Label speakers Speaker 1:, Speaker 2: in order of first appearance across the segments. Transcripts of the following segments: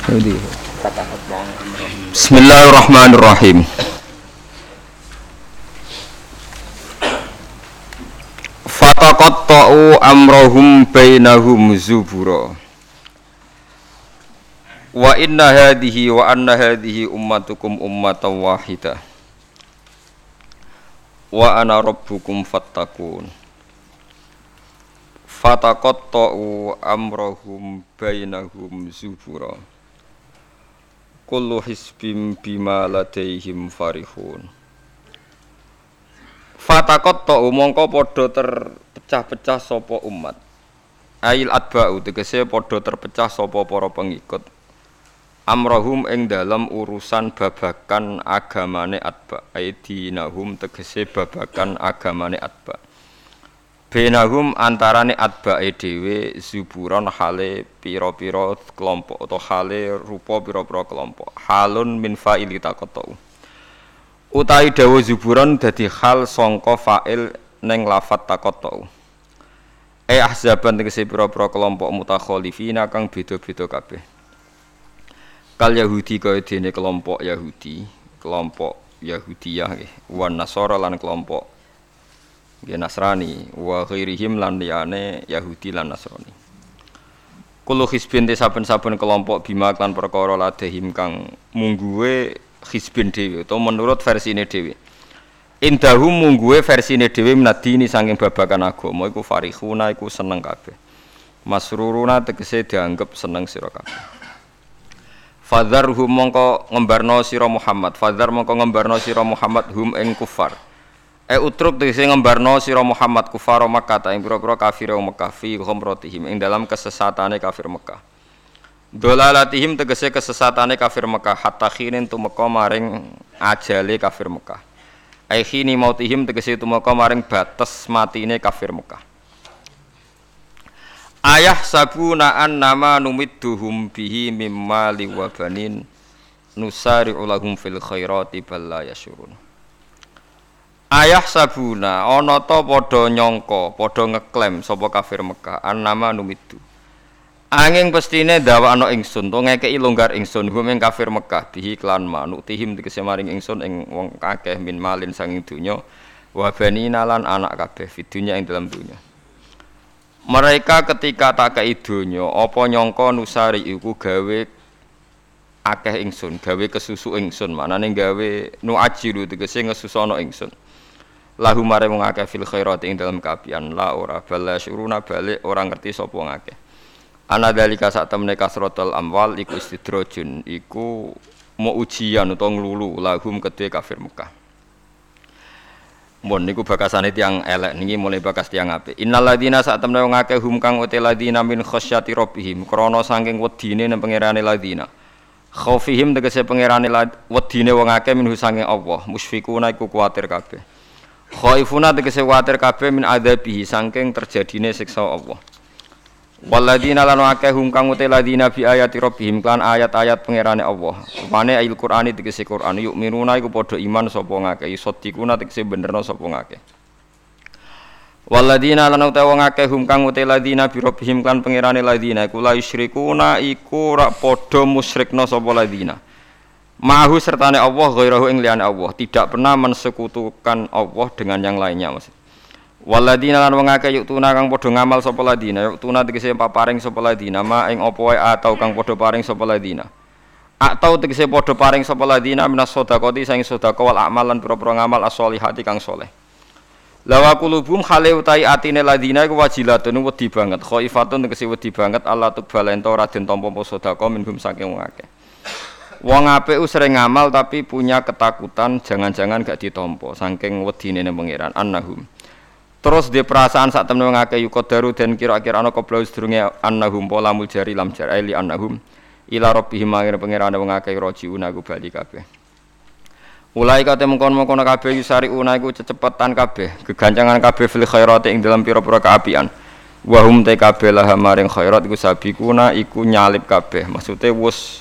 Speaker 1: Bismillahirrahmanirrahim. Fataqatta'u amrahum bainahum zubura. Wa inna hadhihi wa anna hadhihi ummatukum ummatan wahidah. Wa ana rabbukum fattaqun. Fataqatta'u amrahum bainahum zubura. Kullu hisbim bima ladaihim farihun. Fataqatta'u mongko padha terpecah-pecah sapa umat. Ail atba'u tegese padha terpecah sapa para pengikut. Amrahum ing dalam urusan babakan agamane atba. Aidinahum tegese babakan agamane atba. Benahum antarane atbae dhewe zuburon hale pira-pira kelompok atau hale rupa pira-pira kelompok. Halun min fa'ili taqatu. Utai dawa zuburon dadi hal sangka fa'il ning lafat taqatu. E ahzaban tegese pira-pira kelompok mutakhalifina kang beda-beda kabeh. Kal Yahudi kaya dene kelompok Yahudi, kelompok Yahudiyah nggih, wan Nasara lan kelompok nggih Nasrani wa ghairihim lan liyane Yahudi lan Nasrani. Kulo hizbin te saben-saben kelompok bima lan perkara ladehim kang mungguwe hizbin dhewe utawa menurut versine dhewe. Indahum mungguwe versine dhewe minadini saking babagan agama iku farihuna iku seneng kabeh. Masruruna tegese dianggep seneng sira kabeh. Fadzarhum mongko ngembarno sira Muhammad, fadzar mongko ngembarno sira Muhammad hum ing kufar. E utruk tegese ngembarno sira Muhammad kufar Makkah ta ing pira-pira kafir Mekah fi ghamratihim ing dalam kesesatane kafir Mekah. Dolalatihim tegese kesesatane kafir Mekah hatta khinin tumeka maring ajale kafir Mekah. Ai khini mautihim tegese tumeka maring batas matine kafir Mekah. Ayah sabuna an nama numidduhum bihi mimma liwabanin nusari ulahum fil khairati bal yasyurun. Ayah sabuna ana ta padha nyangka, padha ngeklaim sapa kafir Mekah an nama numiddu. Anging pestine dawakno ingsun to ngekeki longgar ingsun hum ing kafir Mekah bihi klan manutihim tegese maring ingsun ing wong akeh min malin sanging donya wa banina lan anak kabeh fidunya ing dalam dunya. Mereka ketika tak kei donya apa nyangka nusari iku gawe akeh ingsun, gawe kesusu ingsun, manane gawe nuajiru tegese ngesusono ingsun. Lahu mare wong akeh fil khairat ing dalam kaapian la ora bala syuruna balik ora ngerti sapa ngakeh. Ana dalika sak temne kasratul amwal iku istidrajun iku mau ujian utawa nglulu lahum kedhe kafir Mekah. Mun niku bakasane tiang elek niki mulai bakas tiang apik. Innal ladina sak temne wong akeh hum kang uti ladina min khasyati rabbihim krana saking wedine nang pangerane ladina. Khaufihim tegese pangerane wedine wong akeh min saking Allah, musfikuna iku kuwatir kabeh. Khaifuna tegese kuwatir kabeh min adzabihi saking terjadine siksa Allah. Waladina lan akeh hum kang uti ladina bi ayati rabbihim kan ayat-ayat pangerane Allah. Mane ayil Qur'ani tegese Qur'an yuk minuna iku padha iman sapa ngakeh sadiquna tegese benerno sapa ngakeh. Waladina lan uti wong akeh hum kang uti ladina bi rabbihim kan pangerane ladina iku la yusyrikuna iku ra padha musyrikna sapa ladina. Mahu sertane Allah ghairahu ing liyane Allah, tidak pernah mensekutukan Allah dengan yang lainnya maksud. Waladina lan wong akeh yuk tuna kang padha ngamal sapa ladina. Yuk tuna tegese paparing sapa ladina. Ma ing apa wae atau kang padha paring sapa ladina. Atau tegese padha paring sapa ladina minas sedekati sing sedekah wal amal lan pira-pira ngamal as-solihati kang soleh Lawa kulubum khale utai atine ladina iku wajilatun wedi banget. Khaifatun tegese wedi banget. Allah tuqbal ento ora den tampa sedekah minhum saking wong akeh Wong apik sering ngamal tapi punya ketakutan jangan-jangan gak ditompo saking wedine ning pangeran annahum Terus di perasaan saat temen ngake yukodaru dan kira-kira ana qabla sedurunge annahum pola muljari lam jar li annahum ila rabbihim mangir pangerane wong akeh rajiuna ku bali kabeh. Mulai kate mengkon-mengkon kabeh yusari una iku cecepetan kabeh, gegancangan kabeh fil khairati ing dalam pira-pira kaapian. Wa hum te kabeh laha maring khairat iku sabikuna iku nyalip kabeh. Maksude wis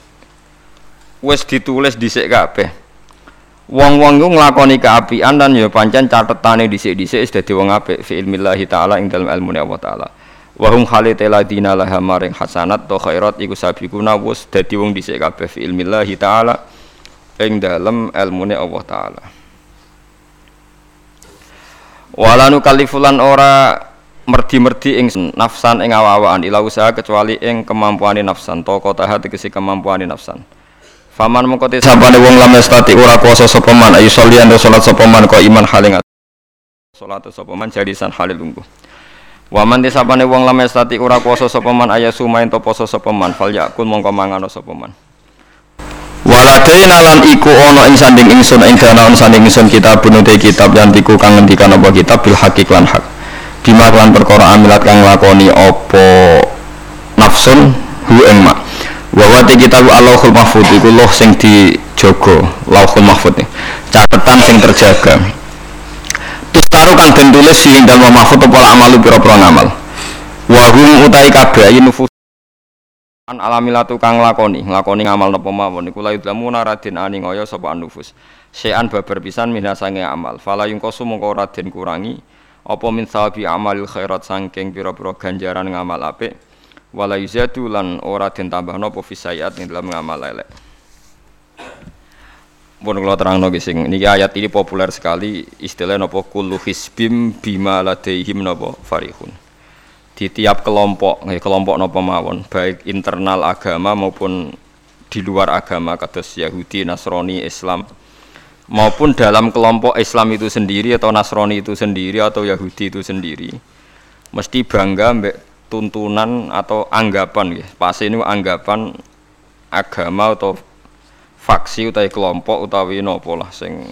Speaker 1: wis ditulis dhisik kabeh. Wong-wong iku nglakoni kaapian dan ya pancen catetane dhisik-dhisik wis dadi wong apik fi ilmillahi taala ing dalem ilmune Allah taala. Wahum khalite ladina laha maring hasanat to khairat iku sabiquna wus dadi wong dhisik kabeh fi ilmillahi taala ing dalem ilmune Allah taala. Walanu kalifulan ora merdi-merdi ing nafsan ing awa-awaan ila usaha kecuali ing kemampuane nafsan to kota hati kesi kemampuane nafsan. Faman mengko sabane wong lam stati ora kuasa sapa man ayu sholian salat sapa man kok iman haling salat sapa man jadisan halil lungguh. Waman disapane wong lam estati ora kuasa sapa man ayasu main to poso sapa man fal yakul mongko mangan sapa man. Waladaina lan iku ana ing sanding ingsun ing dana sanding ingsun kitab bunute kitab yang tiku kang ngendikan apa kitab bil hakik lan hak. Bima lan perkara amilat kang lakoni apa nafsun hu ing mak. Wa wa kitab Allahul Mahfud iku loh sing dijaga, Lauhul Mahfud. Catatan sing terjaga. Tustaru kang den tulis sing dalem mahfud apa amalu pira-pira ngamal. Wa hum utai kabeh nufus an alamilatu kang lakoni lakoni ngamal napa mawon iku la yudlamu naradin ani ngoyo sapa nufus sean babar pisan minasange amal fala yungkosu mongko ora den kurangi apa min sawabi amalil khairat sangking pira-pira ganjaran ngamal apik wala yuzatu lan ora den tambahno apa fisayat ing dalam ngamal elek. Pun kalau terang nggih sing niki ayat ini populer sekali istilah nopo kullu hisbim bima ladaihim nopo farihun. Di tiap kelompok, kelompok nopo mawon, baik internal agama maupun di luar agama kados Yahudi, Nasrani, Islam maupun dalam kelompok Islam itu sendiri atau Nasrani itu sendiri atau Yahudi itu sendiri mesti bangga mbek tuntunan atau anggapan ya. Pasti ini anggapan agama atau faksi utawi kelompok utawi nopo lah sing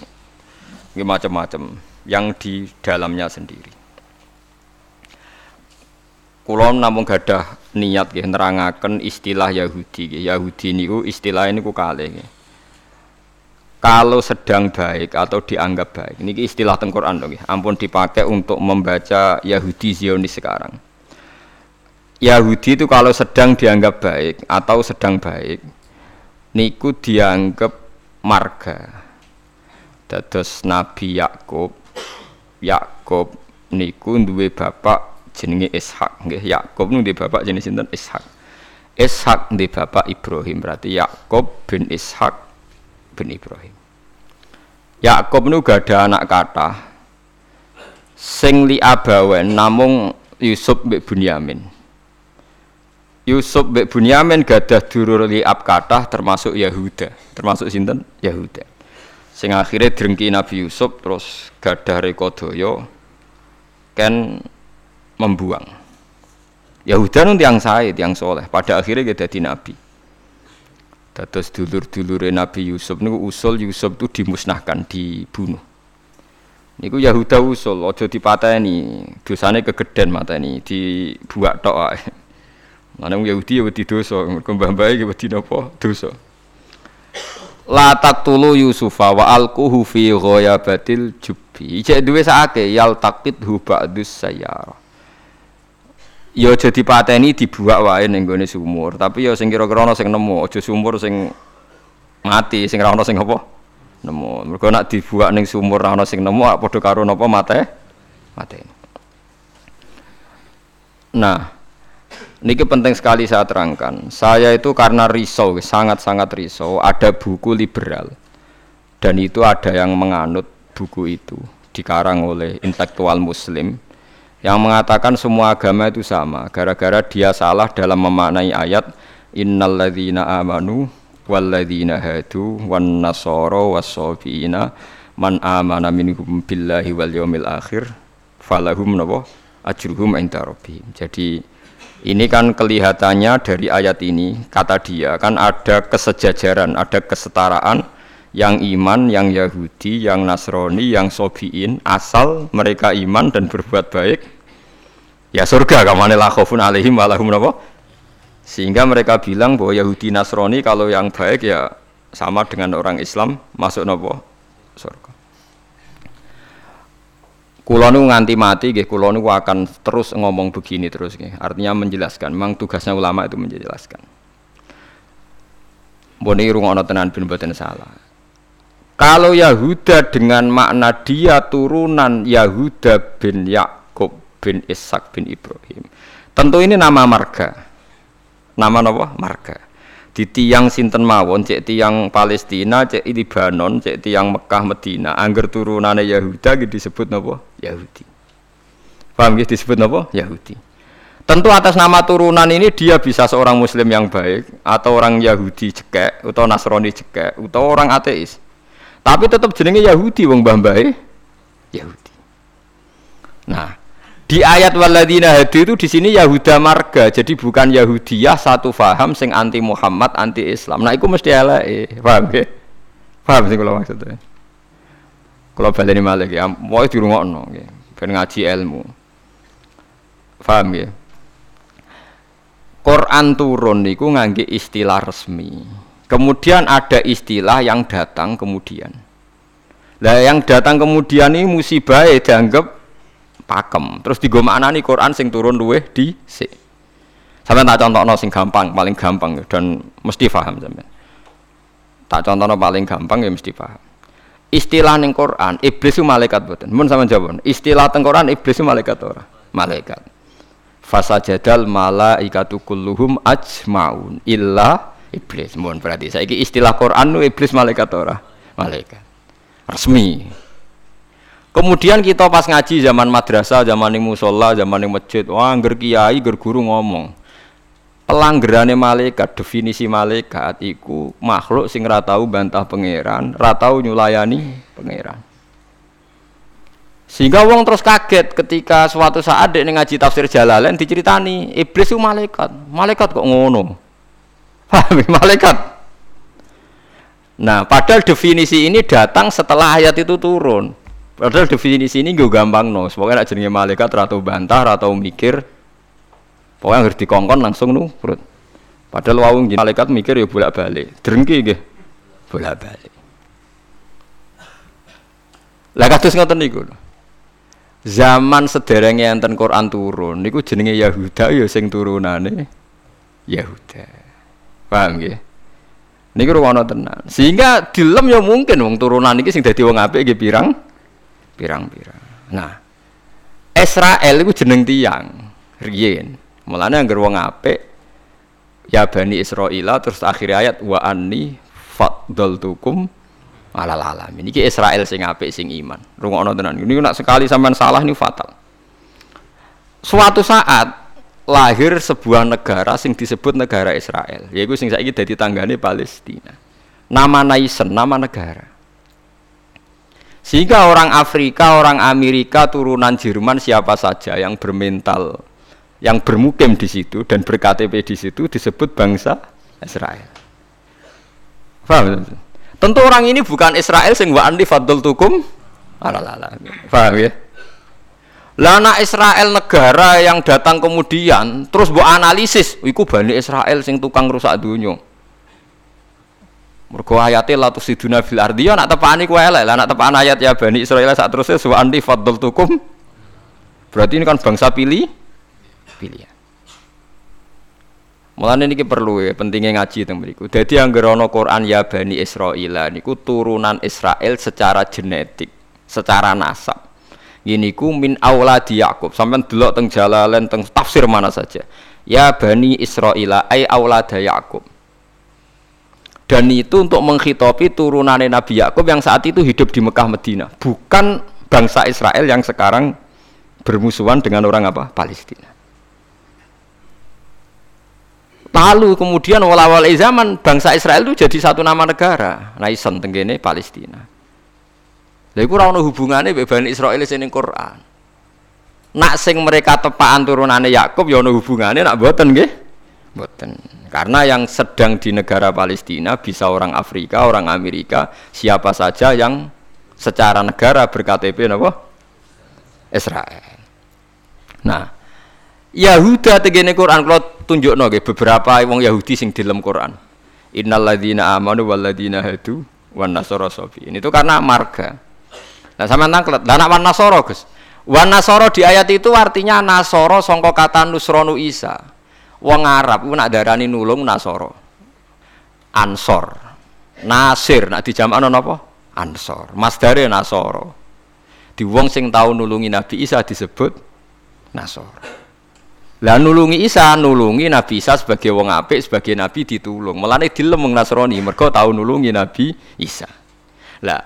Speaker 1: macam-macam yang di dalamnya sendiri. Kulon namun gadah niat ya nerangaken istilah Yahudi. Yahudi niku istilah ini ku kali. Kalau sedang baik atau dianggap baik, ini istilah tengkoran dong. Ampun dipakai untuk membaca Yahudi Zionis sekarang. Yahudi itu kalau sedang dianggap baik atau sedang baik, niku dianggap marga. Dados Nabi Yakub Yakub niku duwe bapak jenenge Ishak. Nggih Yakub duwe bapak jenenge sinten? Ishak. Ishak duwe bapak Ibrahim. Berarti Yakub bin Ishak bin Ibrahim. Yakub gak ada anak kata sing li abawen namung Yusuf bin Bunyamin Yusuf mbek Bunyamin gadah durur liab kathah termasuk Yahuda, termasuk sinten? Yahuda. Sing akhirnya drengki Nabi Yusuf terus gadah rekodaya kan membuang. Yahuda nun tiang saya, tiang soleh. Pada akhirnya dia jadi nabi. Dados dulur-dulur Nabi Yusuf niku usul Yusuf itu dimusnahkan, dibunuh. Niku Yahuda usul, ojo dipateni, dosane kegeden mateni, dibuat tok Mana Yahudi ya wedi dosa, mergo mbah-mbah iki wedi napa? Dosa. La taqtulu Yusufa wa alquhu fi ghayabatil jubbi. Cek duwe sakake yal taqithu ba'dus sayyara. Ya aja dipateni dibuak wae ning sumur, tapi ya sing kira-kira sing nemu, aja sumur sing mati, sing ra ana sing apa? Nemu. Mergo nek dibuak ning sumur ra ana sing nemu, padha karo napa mate? Mate. Nah, Niki penting sekali saya terangkan. Saya itu karena risau, sangat-sangat risau. Ada buku liberal dan itu ada yang menganut buku itu dikarang oleh intelektual Muslim yang mengatakan semua agama itu sama. Gara-gara dia salah dalam memaknai ayat Innalladzina amanu walladzina hadu wan nasara wasofiina man amana minhum billahi wal yaumil akhir falahum nabo ajruhum inda rabbihim. Jadi ini kan kelihatannya dari ayat ini, kata dia kan ada kesejajaran, ada kesetaraan yang iman, yang Yahudi, yang Nasrani, yang Sobiin, asal mereka iman dan berbuat baik, ya surga kamane la khaufun alaihim walahum Sehingga mereka bilang bahwa Yahudi Nasrani kalau yang baik ya sama dengan orang Islam masuk nopo surga. Kulo nu nganti mati nggih kulo nu akan terus ngomong begini terus nggih. Artinya menjelaskan, memang tugasnya ulama itu menjelaskan. Mbone rungokno tenan ben mboten salah. Kalau Yahuda dengan makna dia turunan Yahuda bin Yakub bin Ishak bin Ibrahim. Tentu ini nama marga. Nama apa? Marga. Di tiang sinten mawon, cek tiang Palestina, cek Libanon, cek tiang Mekah, Medina, angger turunannya Yahuda gitu disebut apa? Yahudi. Paham gitu disebut apa? Yahudi. Tentu atas nama turunan ini dia bisa seorang muslim yang baik atau orang Yahudi cekek atau Nasrani cekek atau orang ateis. Tapi tetap jenenge Yahudi wong mbah Yahudi. Nah, di ayat waladina hadi itu di sini Yahuda marga, jadi bukan Yahudiyah satu faham sing anti Muhammad, anti Islam. Nah, itu mesti eh, paham ya? Paham sih kalau maksudnya. Kalau baleni malih ya, mau dirungokno nggih, ben ngaji ilmu. Paham ya? Quran turun niku ngangge istilah resmi. Kemudian ada istilah yang datang kemudian. Lah yang datang kemudian ini musibah dianggap pakem. Terus digo nih Quran sing turun luweh di si. Sampai tak contohno sing gampang, paling gampang dan mesti paham sampean. Tak contohno paling gampang ya mesti paham. Istilah ning Quran, iblis itu malaikat boten. Mun sama jawab. Istilah teng Quran iblis itu malaikat ora? Malaikat. Fasajadal malaikatu kulluhum ajmaun illa iblis. Mun berarti saiki istilah Quran nu iblis malaikat ora? Malaikat. Resmi. Kemudian kita pas ngaji zaman madrasah, zaman ning musola, zaman ning masjid, wah angger kiai, ger guru ngomong. Pelanggerane malaikat, definisi malaikat iku makhluk sing ra tau bantah pangeran, ra tau nyulayani pangeran. Sehingga wong terus kaget ketika suatu saat dek ngaji tafsir Jalalain diceritani iblis itu malaikat. Malaikat kok ngono? Paham malaikat? Nah, padahal definisi ini datang setelah ayat itu turun. Padahal definisi ini gue gampang no. Pokoknya nak jenenge malaikat atau bantah atau mikir. Pokoknya harus dikongkon langsung nu perut. Padahal wawung malaikat mikir ya bolak balik. Drengki gih bolak balik. Lah kados ngoten niku. Zaman sederenge enten Quran turun niku jenenge Yahuda ya sing turunane Yahuda. Paham nggih? Niku ruwono tenan. Sehingga dilem ya mungkin wong turunan iki sing dadi wong apik nggih pirang? Pirang-pirang. Nah, Israel itu jeneng tiang, riyen. Mulane anggar wong apik ya bani Israel terus akhir ayat wa anni faddaltukum alal alamin. Israel sing apik sing iman. Rungokno tenan. Ini nak sekali sampean salah ini fatal. Suatu saat lahir sebuah negara sing disebut negara Israel, yaitu sing saiki dadi tanggane Palestina. Nama Naisen, nama negara. Sehingga orang Afrika, orang Amerika, turunan Jerman siapa saja yang bermental, yang bermukim di situ dan berKTP di situ disebut bangsa Israel. Paham? Tentu orang ini bukan Israel sing wa anti fadl tukum alalala. Paham ya? Lana Israel negara yang datang kemudian terus bu analisis, iku bani Israel sing tukang rusak dunia. Mergo ayate la tusiduna fil ardi ya nak tepani ku elek. Lah nak tepan ayat ya Bani Israil sak terusé su anti tukum. Berarti ini kan bangsa pilih pilihan. Mulane niki perlu ya pentingnya ngaji teng mriku. Dadi anggere ana Quran ya Bani Israil niku turunan Israel secara genetik, secara nasab. Gini ku min auladi Yakub. Sampeyan delok teng Jalalain teng tafsir mana saja. Ya Bani Israil ai aulada Yakub dan itu untuk menghitopi turunan Nabi Yakub yang saat itu hidup di Mekah Medina. Bukan bangsa Israel yang sekarang bermusuhan dengan orang apa? Palestina. Lalu kemudian walawal zaman bangsa Israel itu jadi satu nama negara. Naisen tenggene Palestina. Lha iku ora hubungannya beban Israel sing Quran. Nak sing mereka tepaan turunannya Yakub ya ono hubungannya nak boten nggih boten karena yang sedang di negara Palestina bisa orang Afrika, orang Amerika, siapa saja yang secara negara berKTP apa? Israel. Nah, Yahuda tegene Quran kalau tunjukno nggih beberapa wong Yahudi sing di dalam Quran. Innalladzina amanu walladzina hadu wan nasara. Ini itu karena marga. Nah, sama nangklet. Lah anak wan nasara, Gus. Wan nasara di ayat itu artinya nasara sangka kata nusronu Isa. Wong Arab ku nak darani nulung Nasoro. Ansor. Nasir nak dijamakno napa? Ansor. Masdare Nasoro. Di wong sing tau nulungi Nabi Isa disebut Nasor. Lah nulungi Isa, nulungi Nabi Isa sebagai wong apik, sebagai nabi ditulung. Mulane dilem wong Nasrani mergo tau nulungi Nabi Isa. Lah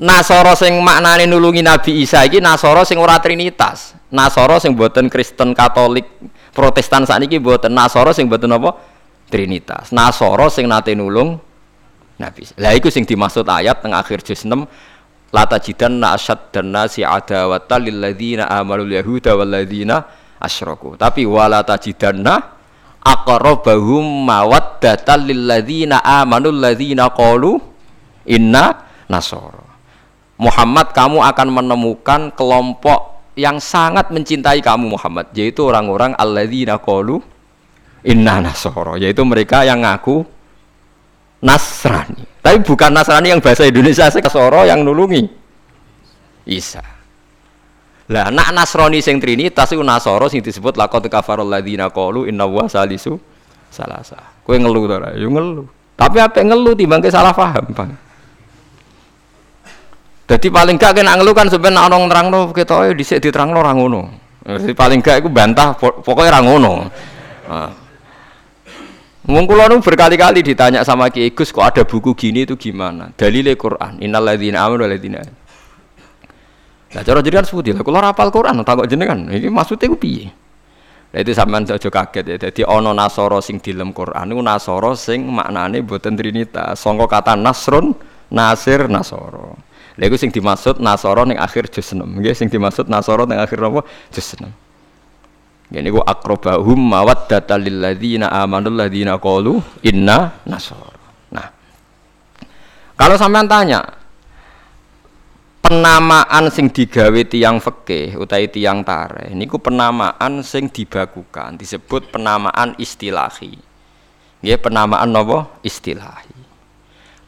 Speaker 1: Nasara sing maknane nulungi Nabi Isa iki Nasara sing ora trinitas. Nasara sing boten Kristen Katolik Protestan sakniki boten Nasara sing boten apa? Trinitas. Nasara sing nate nulung Nabi. Lah iku sing dimaksud ayat teng akhir juz 6 la tajidanna asyad dan nasi adawata lil ladzina amanu yahuda wal ladzina asyraku. Tapi wala tajidanna aqrabahum mawaddatan lil ladzina amanu ladzina qalu inna nasara. Muhammad kamu akan menemukan kelompok yang sangat mencintai kamu Muhammad yaitu orang-orang alladzina qalu inna nasara yaitu mereka yang ngaku Nasrani. Tapi bukan Nasrani yang bahasa Indonesia, Nasoro yang nulungi Isa. Lah nak Nasrani sing Trinitas iku Nasara sing disebut laqad kafarul ladzina qalu inna wa salisu salasa. Kowe ngeluh ora? Yo ngeluh. Tapi apa ngeluh timbang salah paham, Bang. Jadi paling gak kena ngeluh kan sebenarnya orang nerangno ketoke dhisik diterangno ora ngono. Jadi paling gak iku bantah pokoknya ora ngono. Nah. Wong kula berkali-kali ditanya sama Ki Gus kok ada buku gini itu gimana? Dalile Quran. Innal ladzina amanu wal ladzina Nah cara jenengan seputi lah, kalau rapal Quran takut jenengan, ini maksudnya gue piye? Nah itu sampean aja kaget ya. Jadi ono nasoro sing dilem Quran itu nasoro sing maknane buatan trinitas. Songko kata nasrun, nasir, nasoro. Lha sing dimaksud nasoro ning akhir juz 6. Nggih sing dimaksud nasoro ning akhir apa? Juz 6. Ini ku akrobahum mawaddata lil ladzina amanu ladzina qalu inna nasoro. Nah. Kalau sampean tanya, penamaan sing digawe tiang fikih utai tiang tare niku penamaan sing dibakukan disebut penamaan istilahi nggih penamaan napa istilahi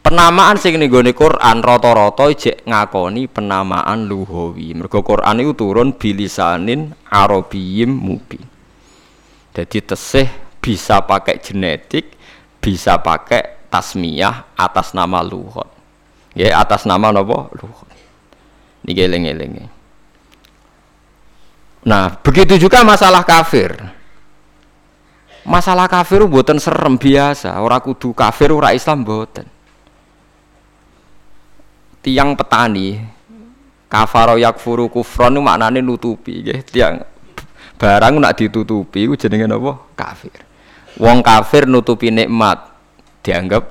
Speaker 1: penamaan sing ning gone Quran rata-rata jek ngakoni penamaan luhawi mergo Quran itu turun bilisanin arabiyyim mubin jadi tesih bisa pakai genetik bisa pakai tasmiyah atas nama luhut ya atas nama napa luhut ini geleng-geleng. Nah, begitu juga masalah kafir. Masalah kafir buatan serem biasa, orang kudu kafir ora Islam buatan. Tiang petani kafaro yakfuru kufron itu maknanya nutupi nggih. Tiang barang nak ditutupi itu jenenge apa? Kafir. Wong kafir nutupi nikmat dianggap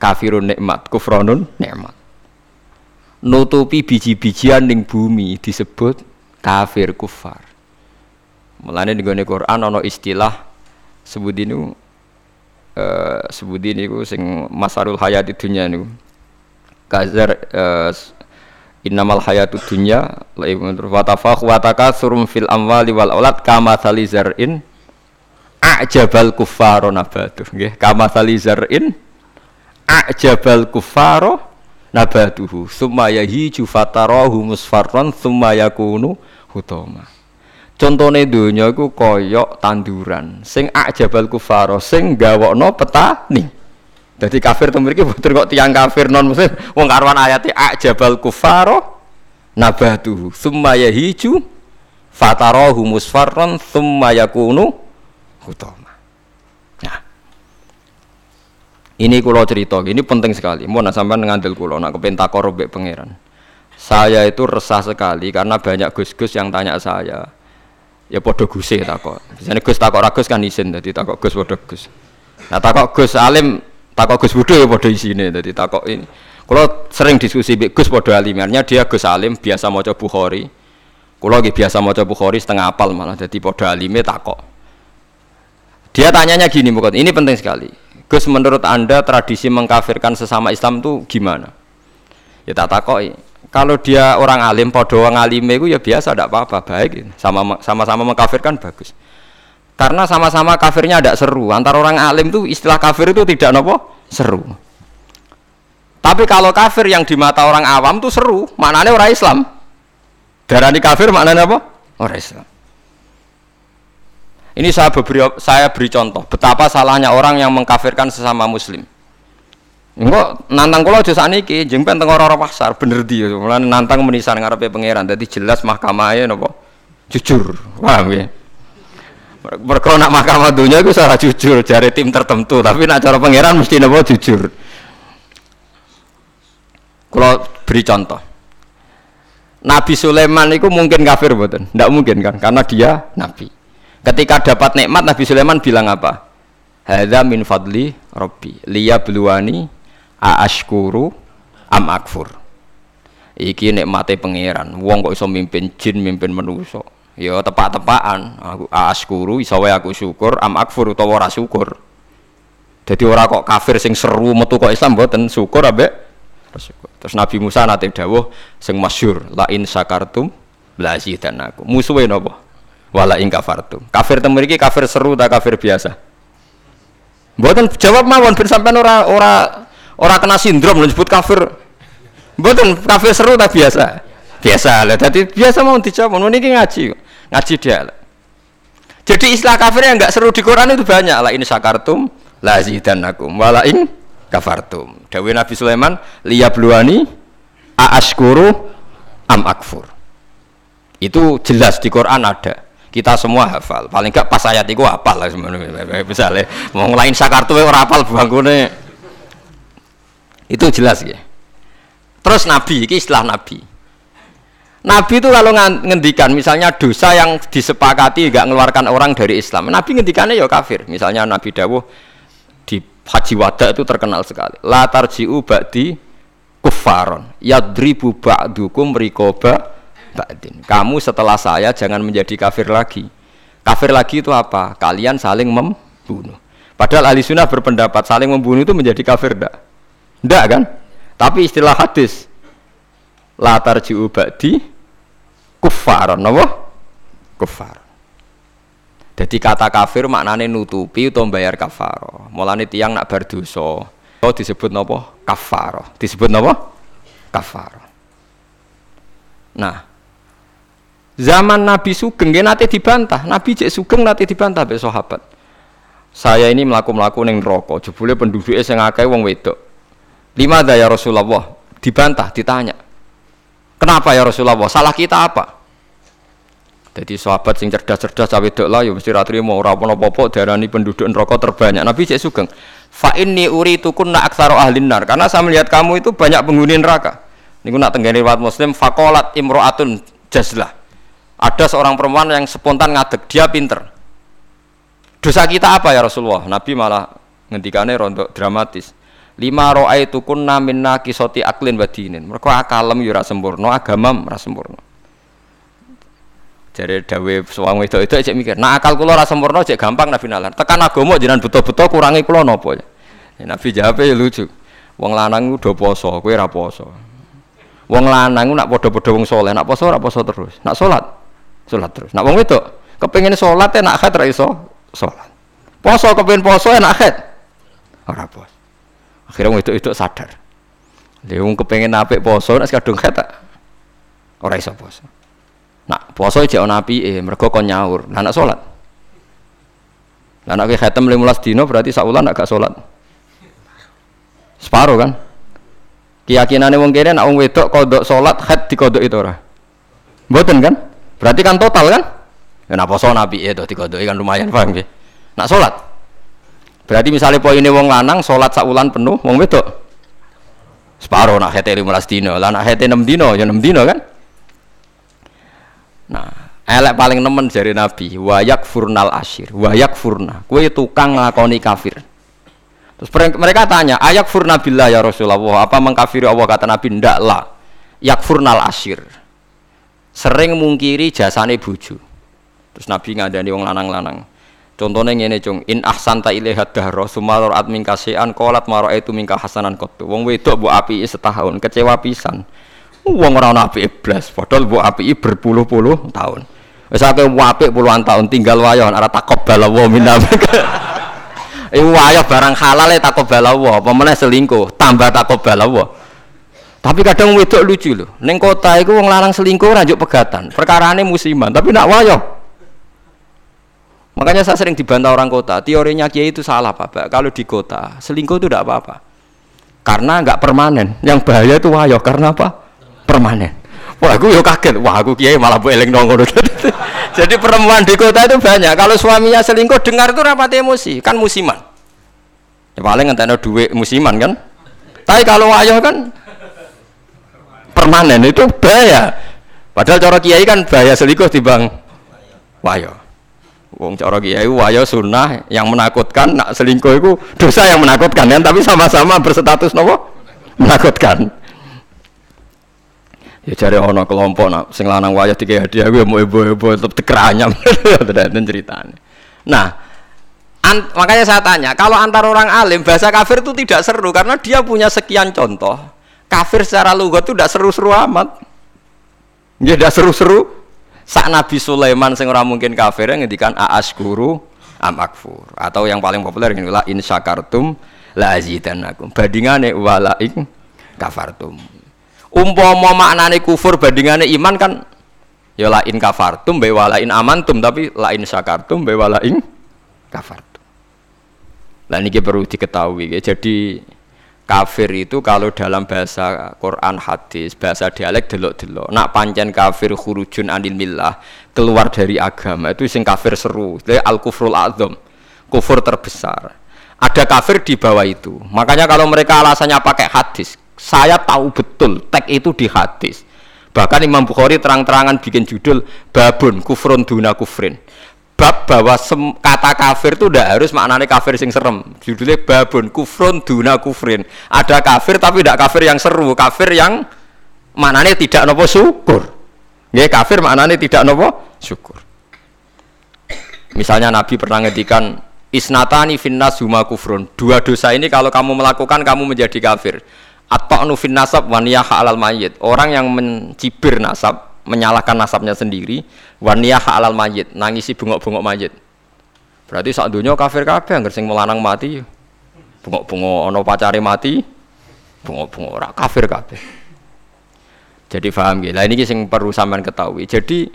Speaker 1: kafirun nikmat, kufronun nikmat nutupi biji-bijian ning bumi disebut kafir kufar. Mulane di Quran ana istilah sebut ini uh, sebut ini sing masarul hayat dunya niku. Kazar uh, innamal hayatu dunya wa tafakh wa takatsurum fil amwali wal aulad kama salizar'in a'jabal kuffaro nabatuh nggih kama salizar'in a'jabal kuffaro nabatuhu summa yahiju fatarahu musfarran summa yakunu hutama. Contone donya iku kaya tanduran. Sing ajabal kufaro sing gawokno petani jadi kafir to mriki boten kok tiang kafir non muslim wong karuan ayate ajabal kufaro nabatuhu summa yahiju fatarahu musfarran summa yakunu hutama Ini kulo cerita, ini penting sekali. Mau nak ngandel kulo, nak kepentak korobek pangeran. Saya itu resah sekali karena banyak gus-gus yang tanya saya. Ya podo guse takok. Biasanya gus takok ragus kan izin, jadi takok gus podo gus. Nah takok gus alim, takok gus budo ya podo isine, jadi takok ini. Kulo sering diskusi gus podo alimarnya dia gus alim biasa mau coba bukhori. Kulo lagi biasa mau coba bukhori setengah apal malah jadi podo alime takok. Dia tanyanya gini, bukan ini penting sekali Gus menurut anda tradisi mengkafirkan sesama Islam itu gimana? Ya tak takoi. Kalau dia orang alim, podo orang alim itu ya biasa, tidak apa-apa, baik. Sama sama mengkafirkan bagus. Karena sama-sama kafirnya tidak seru. Antara orang alim itu istilah kafir itu tidak nopo seru. Tapi kalau kafir yang di mata orang awam itu seru, maknanya orang Islam. Darani kafir maknanya apa? Orang Islam. Ini saya beri, saya beri contoh betapa salahnya orang yang mengkafirkan sesama muslim. Enggak nantang kula aja sakniki jeng teng ora pasar bener di mulane nantang menisan ngarepe pangeran dadi jelas mahkamahnya napa jujur. Paham ya? Mereka nak mahkamah dunia itu salah jujur jari tim tertentu, tapi nak cara pangeran mesti nopo jujur. Kalau beri contoh. Nabi Sulaiman itu mungkin kafir bukan? Tidak mungkin kan? Karena dia nabi. Ketika dapat nikmat Nabi Sulaiman bilang apa? Hadza min fadli Rabbi liya bluwani aashkuru am akfur. Iki nikmate pangeran. Wong kok iso mimpin jin, mimpin manusa. Ya tepak-tepakan. Aku aashkuru iso wae aku syukur, am akfur utawa ora syukur. Jadi ora kok kafir sing seru metu kok Islam mboten syukur ambek. Terus Nabi Musa nate dawuh sing masyhur la in syakartum la aku. Musuhe napa? Wala in kafartum. Kafir temu iki kafir seru ta kafir biasa? Mboten jawab mawon ben sampean ora ora ora kena sindrom disebut kafir. Mboten kafir seru ta biasa? Biasa lah. Jadi biasa mau dijawab. Mun iki ngaji. Ngaji dia. Jadi istilah kafir yang enggak seru di Quran itu banyak. La in syakartum la aku. Wala in kafartum. Dawe Nabi Sulaiman liyabluani aaskuru am akfur. Itu jelas di Quran ada. Kita semua hafal. Paling enggak pas ayat itu hafal lah sebenarnya. Misalnya mau ngelain sakartu ora hafal bangkune. Itu jelas ya. Terus Nabi, ini istilah Nabi. Nabi itu kalau ngendikan misalnya dosa yang disepakati enggak mengeluarkan orang dari Islam. Nabi ngendikannya ya kafir. Misalnya Nabi dawuh di haji wada itu terkenal sekali. La tarji'u ba'di kuffaron yadribu ba'dukum rikoba ba'din. Kamu setelah saya jangan menjadi kafir lagi. Kafir lagi itu apa? Kalian saling membunuh. Padahal ahli sunnah berpendapat saling membunuh itu menjadi kafir enggak? Enggak kan? Tapi istilah hadis la tarji'u ba'di kuffaron. Apa? Kuffar. Jadi kata kafir maknanya nutupi atau bayar kafaro. Mulane tiang nak berdosa. Oh disebut nopo kafaro. Disebut nopo kafaro. Nah, zaman Nabi Sugeng nanti dibantah. Nabi cek Sugeng nanti dibantah be sahabat. Saya ini melaku-melaku neng rokok. Jebule penduduknya sing akeh wong wedok. Lima ya Rasulullah. Dibantah, ditanya. Kenapa ya Rasulullah? Salah kita apa? Jadi sahabat sing cerdas-cerdas cawe dok lah ya mesti ratri mau ora apa-apa darani penduduk neraka terbanyak. Nabi cek sugeng. Fa inni uritukun na aktsara ahlin nar. Karena saya melihat kamu itu banyak penghuni neraka. Niku nak tenggene riwayat Muslim faqalat imro'atun jazlah. Ada seorang perempuan yang spontan ngadeg, dia pinter. Dosa kita apa ya Rasulullah? Nabi malah ngendikane rontok dramatis. Lima ro'aitu kunna minna kisoti aklin badinin. Mereka akalem yura sempurna, agama ora sempurna. Jadi dawe suwang itu itu cek mikir. Nah akal kulo rasa sempurna cek gampang nabi nalar. Tekan agama jinan betul-betul kurangi kulo nopo ya. nabi jawab ya lucu. Wong lanang udah poso, kue ra poso. Wong lanang nak podo-podo wong soleh, nak poso ra poso terus. Nak sholat, sholat terus. Nak wong itu kepengen sholat ya nak khat ra iso sholat. Poso kepengen poso ya nak khat. Ora pos. Akhirnya itu itu sadar. Wong kepengen apik poso nak kadung khat ora iso poso. Nak poso cek ana apike, mergo kon nyaur. Lah nak salat. Lah nak khatam 15 dino berarti saulan nak gak salat. Separo kan? Keyakinane wong kene nak wong wedok kodok salat khat dikodok itu ora. Mboten kan? Berarti kan total kan? Ya nak poso nabi itu dikodoki kan lumayan paham nggih. Nak salat. Berarti misalnya poinnya wong lanang salat saulan penuh, wong wedok separo nak hete 15 dino. Lah nak hete 6 dino ya 6 dino kan? Nah, elek paling nemen dari Nabi, wayak furnal asyir, wayak furna. Kue tukang ngakoni kafir. Terus mereka tanya, ayak furna billah ya Rasulullah, apa mengkafiri Allah kata Nabi? Ndak lah. Yak furnal asyir. Sering mungkiri jasane buju. Terus Nabi ngadani wong lanang-lanang. Contohnya ngene cung, in ahsanta ilaihat dahra sumalor at mingkasean kolat maro itu mingka hasanan kotu. Wong wedok bu api setahun, kecewa pisan. Wong ora ana apike blas, padahal mbok apiki berpuluh-puluh tahun. Wis akeh apik puluhan tahun tinggal wayo ora takobal wa minna. Eh wayo barang halal e takobal wa, apa meneh selingkuh, tambah takobal wa. Tapi kadang wedok lucu loh. Neng kota itu wong larang selingkuh rajuk pegatan. Perkarane musiman, tapi nak wayo. Makanya saya sering dibantah orang kota. Teorinya kiai itu salah, Pak. Kalau di kota selingkuh itu tidak apa-apa. Karena nggak permanen. Yang bahaya itu wayo. Karena apa? permanen. Wah, aku yo kaget. Wah, aku kiai malah bu eling nongol. Jadi perempuan di kota itu banyak. Kalau suaminya selingkuh dengar itu rapat emosi, kan musiman. Ya paling ngentekno duit musiman kan. Tapi kalau wayo kan permanen itu bahaya. Padahal cara kiai kan bahaya selingkuh di bang wayo. Wong cara kiai wayo sunnah yang menakutkan nak selingkuh itu dosa yang menakutkan kan tapi sama-sama berstatus nopo menakutkan. Ya cari ono kelompok nak sing lanang wayah tiga hadiah gue mau ibu-ibu tetep tekeranyam dan ceritanya. Nah, an, makanya saya tanya, kalau antar orang alim bahasa kafir itu tidak seru karena dia punya sekian contoh. Kafir secara lugat itu tidak seru-seru amat. Ya tidak seru-seru. Saat Nabi Sulaiman sing orang mungkin kafir ngendikan guru amakfur atau yang paling populer ini lah in syakartum la azidannakum. Bandingane wala ing kafartum umpama maknane kufur bandingane iman kan ya lain kafartum be walain amantum tapi lain syakartum be walain kafartum. Lah niki perlu diketahui. Jadi kafir itu kalau dalam bahasa Quran hadis, bahasa dialek delok-delok. Nak pancen kafir khurujun anil millah, keluar dari agama itu sing kafir seru. Jadi al kufrul azam, kufur terbesar. Ada kafir di bawah itu. Makanya kalau mereka alasannya pakai hadis, saya tahu betul teks itu di hadis. Bahkan Imam Bukhari terang-terangan bikin judul babun kufrun duna kufrin. Bab bahwa kata kafir itu tidak harus maknanya kafir sing serem. Judulnya babun kufrun duna kufrin. Ada kafir tapi tidak kafir yang seru, kafir yang maknanya tidak nopo syukur. Ya kafir maknanya tidak nopo syukur. Misalnya Nabi pernah ngedikan isnatani finnas huma kufrun. Dua dosa ini kalau kamu melakukan kamu menjadi kafir atau nufin nasab waniyah halal mayit orang yang mencibir nasab menyalahkan nasabnya sendiri waniyah halal mayit nangisi bungok-bungok mayit. Berarti saat dunia kafir kafir nggak sing melanang mati bungok-bungok ono pacari mati bungok-bungok ora kafir kafir jadi paham lah ini sing perlu sampean ketahui. Jadi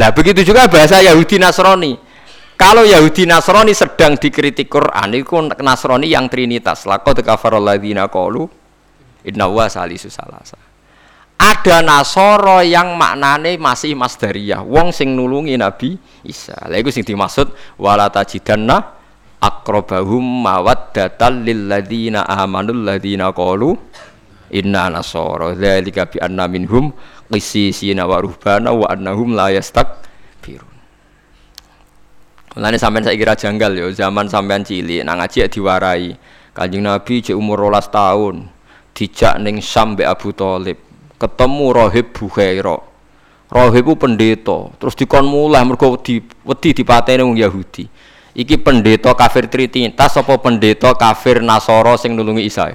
Speaker 1: lah begitu juga bahasa Yahudi Nasrani. Kalau Yahudi Nasrani sedang dikritik Quran itu Nasrani yang trinitas. Laqad kafarul ladzina qalu Inna wa salisu salasa. Ada Nasoro yang maknane masih masdariyah, wong sing nulungi Nabi Isa. Lha iku sing dimaksud wala tajidanna aqrabahum mawaddatal lil ladzina amanul ladzina qalu inna nasara dzalika bi anna minhum qissisina wa ruhbana wa annahum la yastakbirun. Mulane sampean saiki kira janggal yo zaman sampean cilik nang ngaji diwarai. Kanjeng Nabi cek umur 12 tahun dijak ning Sam Abu Thalib ketemu Rohib Bukhaira Rohib ku pendeta terus dikon mulai mergo di wedi dipateni wong Yahudi. Iki pendeta kafir Trinitas apa pendeta kafir Nasara sing nulungi Isa?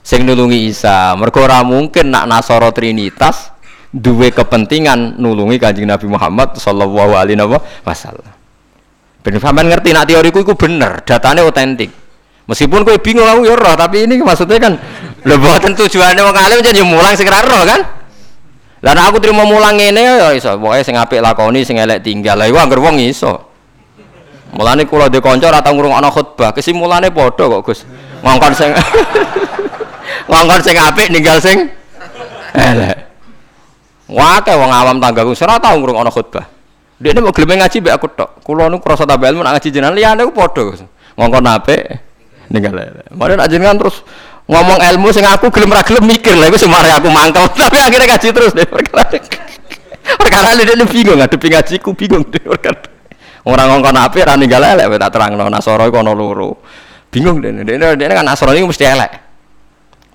Speaker 1: Sing nulungi Isa. Mergo ora mungkin nak Nasara Trinitas duwe kepentingan nulungi Kanjeng Nabi Muhammad sallallahu alaihi wasallam. Ben ngerti nak teoriku iku bener datane otentik Meskipun kowe bingung aku ya roh, tapi ini maksudnya kan lho mboten tujuane wong alim jadi mulang sing roh kan. Lah aku terima mulang ngene ya iso, pokoke sing apik lakoni, sing elek tinggal. Lah iku anggere wong iso. Mulane kula de kanca ora tau ngrungokno khutbah, kesimulane padha kok Gus. Ngongkon sing ngongkon sing apik ninggal sing elek. Wate wong awam tanggaku ora tau ngrungokno khutbah. Dia ini mau gelem ngaji mbek aku tok. Kulo nu krasa tambah ilmu nak ngaji jenengan liyane ku padha. Ngongkon apik ninggal Mari nak jenengan terus ngomong ilmu sing aku gelem ra gelem mikir lah iku semare aku mangkel. Tapi akhirnya ngaji terus deh perkara perkara ini bingung ngadepi ngajiku bingung deh perkara orang ngongkon api ra ninggal elek tak terangno. Nasoro iku ana loro. Bingung deh dene dene kan nasoro ini mesti elek.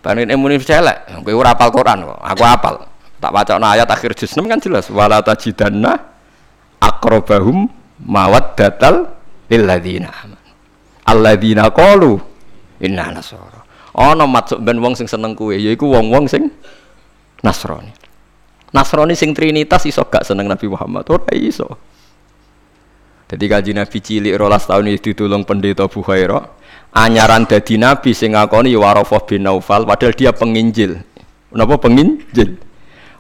Speaker 1: Bani ini muni mesti elek. Kowe ora hafal Quran kok. Aku hafal tak baca ayat akhir juz 6 kan jelas. Wala tajidanna aqrabahum mawaddatal lil ladzina alladzina qalu. Inna nasara. Ana maksud ben wong sing seneng kuwe yaiku wong-wong sing Nasrani. Nasrani sing trinitas iso gak seneng Nabi Muhammad? Ora iso. Jadi kaji Nabi cilik rolas tahun itu ditulung pendeta Bukhaira anyaran dadi Nabi sing ngakoni ya Warafah bin Naufal padahal dia penginjil. Kenapa penginjil?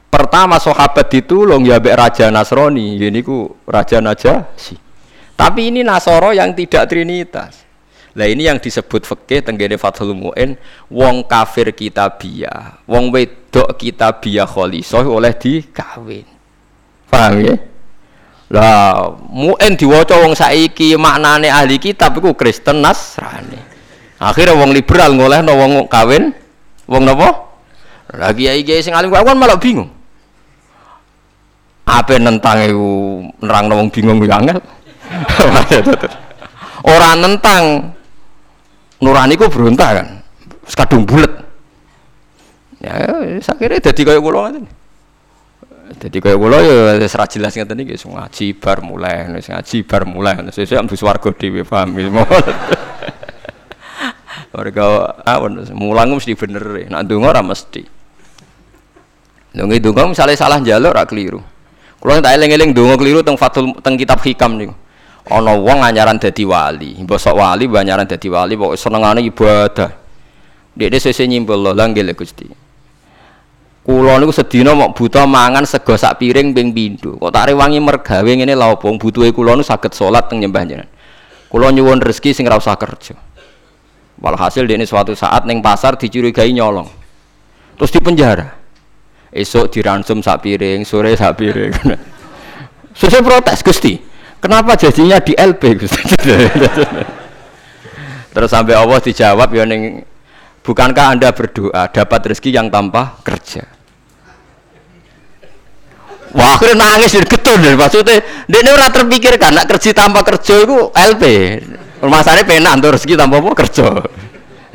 Speaker 1: Pertama sahabat ditulung ya be Raja Nasrani. Ini ku Raja Najasyi. Tapi ini Nasoro yang tidak trinitas lah ini yang disebut fikih tenggene Fathul Muin wong kafir kita biya, wong wedok kita biya kholisoh oleh dikawin. Paham ya? Lah, muen diwaca wong saiki maknane ahli kitab iku Kristen Nasrani. Akhirnya wong liberal ngolehno wong kawin wong napa? Lagi kiai kiai sing alim kan malah bingung. Apa nentang iku nerangno wong bingung ku angel. Ora nentang nurani ku berontak kan. Sekadung bulet. Ya, sakire dadi kaya kula ngoten. Jadi kayak kula ya ra jelas ngeten iki ngaji bar mulai, wis ngaji bar mulai. Sesuk ambus warga dhewe paham iki. Warga awon mulang mesti bener. Nak ndonga ora mesti. Ndonga ndonga misale salah njaluk ora keliru. Kula tak eling-eling ndonga keliru teng Fathul teng kitab hikam niku. Ana wong anyaran dadi wali, mbosok wali banyaran dadi wali pokoke senengane ibadah. Dekne sesuk nyimpul lho, lah nggih Gusti. Kulo niku sedina mau buta mangan sego sak piring ping pindho. Kok tak rewangi mergawe ngene lha opo? Butuhe kulo niku saged salat teng nyembah jenengan. Kulo nyuwun rezeki sing ora usah kerja. Walhasil ini suatu saat neng pasar dicurigai nyolong. Terus di penjara. Esok diransum sak piring, sore sak piring. Susah protes Gusti. Kenapa jadinya di LP Gusti? Terus sampai Allah dijawab ya neng Bukankah Anda berdoa dapat rezeki yang tanpa kerja? Wah, akhirnya nangis getun dan maksudnya dia ini orang terpikirkan nak kerja tanpa kerja itu LP. Masalahnya penak untuk rezeki tanpa apa kerja.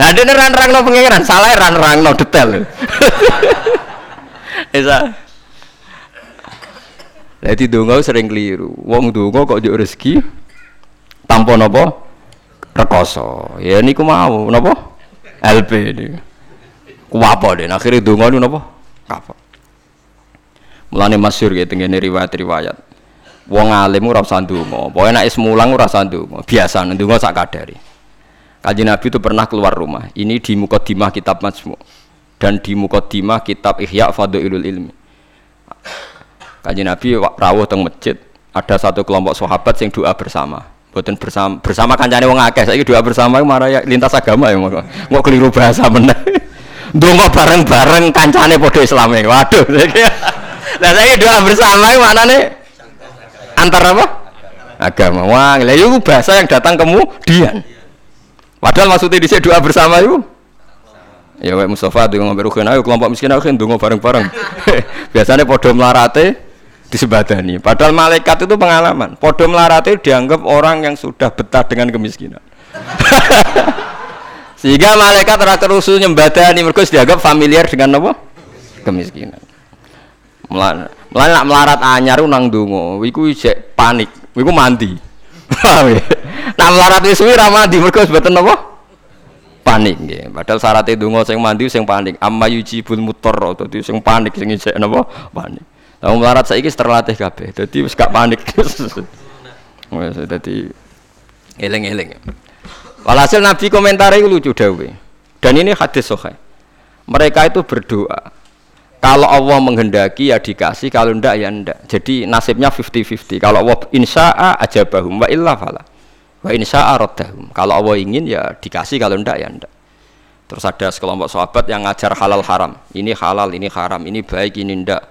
Speaker 1: Nah dia ini ran rang no pengiran, salah ran rang no detail. Bisa. Jadi dongo sering keliru. Wong dongo kok juk rezeki tanpa nopo rekoso. Ya niku mau nopo LP ini. Kuapa deh. Akhirnya dongo ini nopo kapok. Mulane masyhur gitu ngene riwayat-riwayat. Wong alim ora usah ndonga. Pokoke nek mulang ora usah ndonga. Biasa ndonga sak kadari. Kaji Nabi itu pernah keluar rumah. Ini di Mukaddimah kitab Majmu dan di Mukaddimah kitab Ihya Fadlul Ilmi. Kaji Nabi rawuh teng masjid, ada satu kelompok sahabat yang doa bersama. Boten bersama bersama kancane wong akeh. Saiki doa bersama marah ya lintas agama ya Mau keliru bahasa meneh. Ndonga bareng-bareng kancane padha Islame. Waduh. Lah saya doa bersama mana nih? Antar apa? Agama. Wah, lah itu bahasa yang datang kemudian. Padahal maksudnya di doa bersama itu Ya wae Mustafa dengan ngombe rukun ayo kelompok miskin ayo ndonga bareng-bareng. Biasanya podo melarate disebadani. Padahal malaikat itu pengalaman. Podo melarate dianggap orang yang sudah betah dengan kemiskinan. Sehingga malaikat ora kerusu nyembadani mergo dianggap familiar dengan apa? Kemiskinan. Melan, nak melarat anyar nang dungo, iku isek panik, iku mandi. Nak melarat wis suwi ra mandi mergo sebeten apa? Panik nggih. Padahal syarat donga sing mandi sing panik. Amma yujibul mutar dadi sing panik sing isek napa? Panik. Lah melarat saiki terlatih kabeh. Dadi wis gak panik. Wis dadi eling-eling. Walhasil Nabi komentari lucu dawe. Dan ini hadis sahih. Mereka itu berdoa kalau Allah menghendaki ya dikasih, kalau ndak ya ndak. Jadi nasibnya 50-50. Kalau Allah insya'a ajabahum wa illa fala. Wa insya'a raddahum. Kalau Allah ingin ya dikasih, kalau ndak ya ndak. Terus ada sekelompok sahabat yang ngajar halal haram. Ini halal, ini haram, ini baik, ini ndak.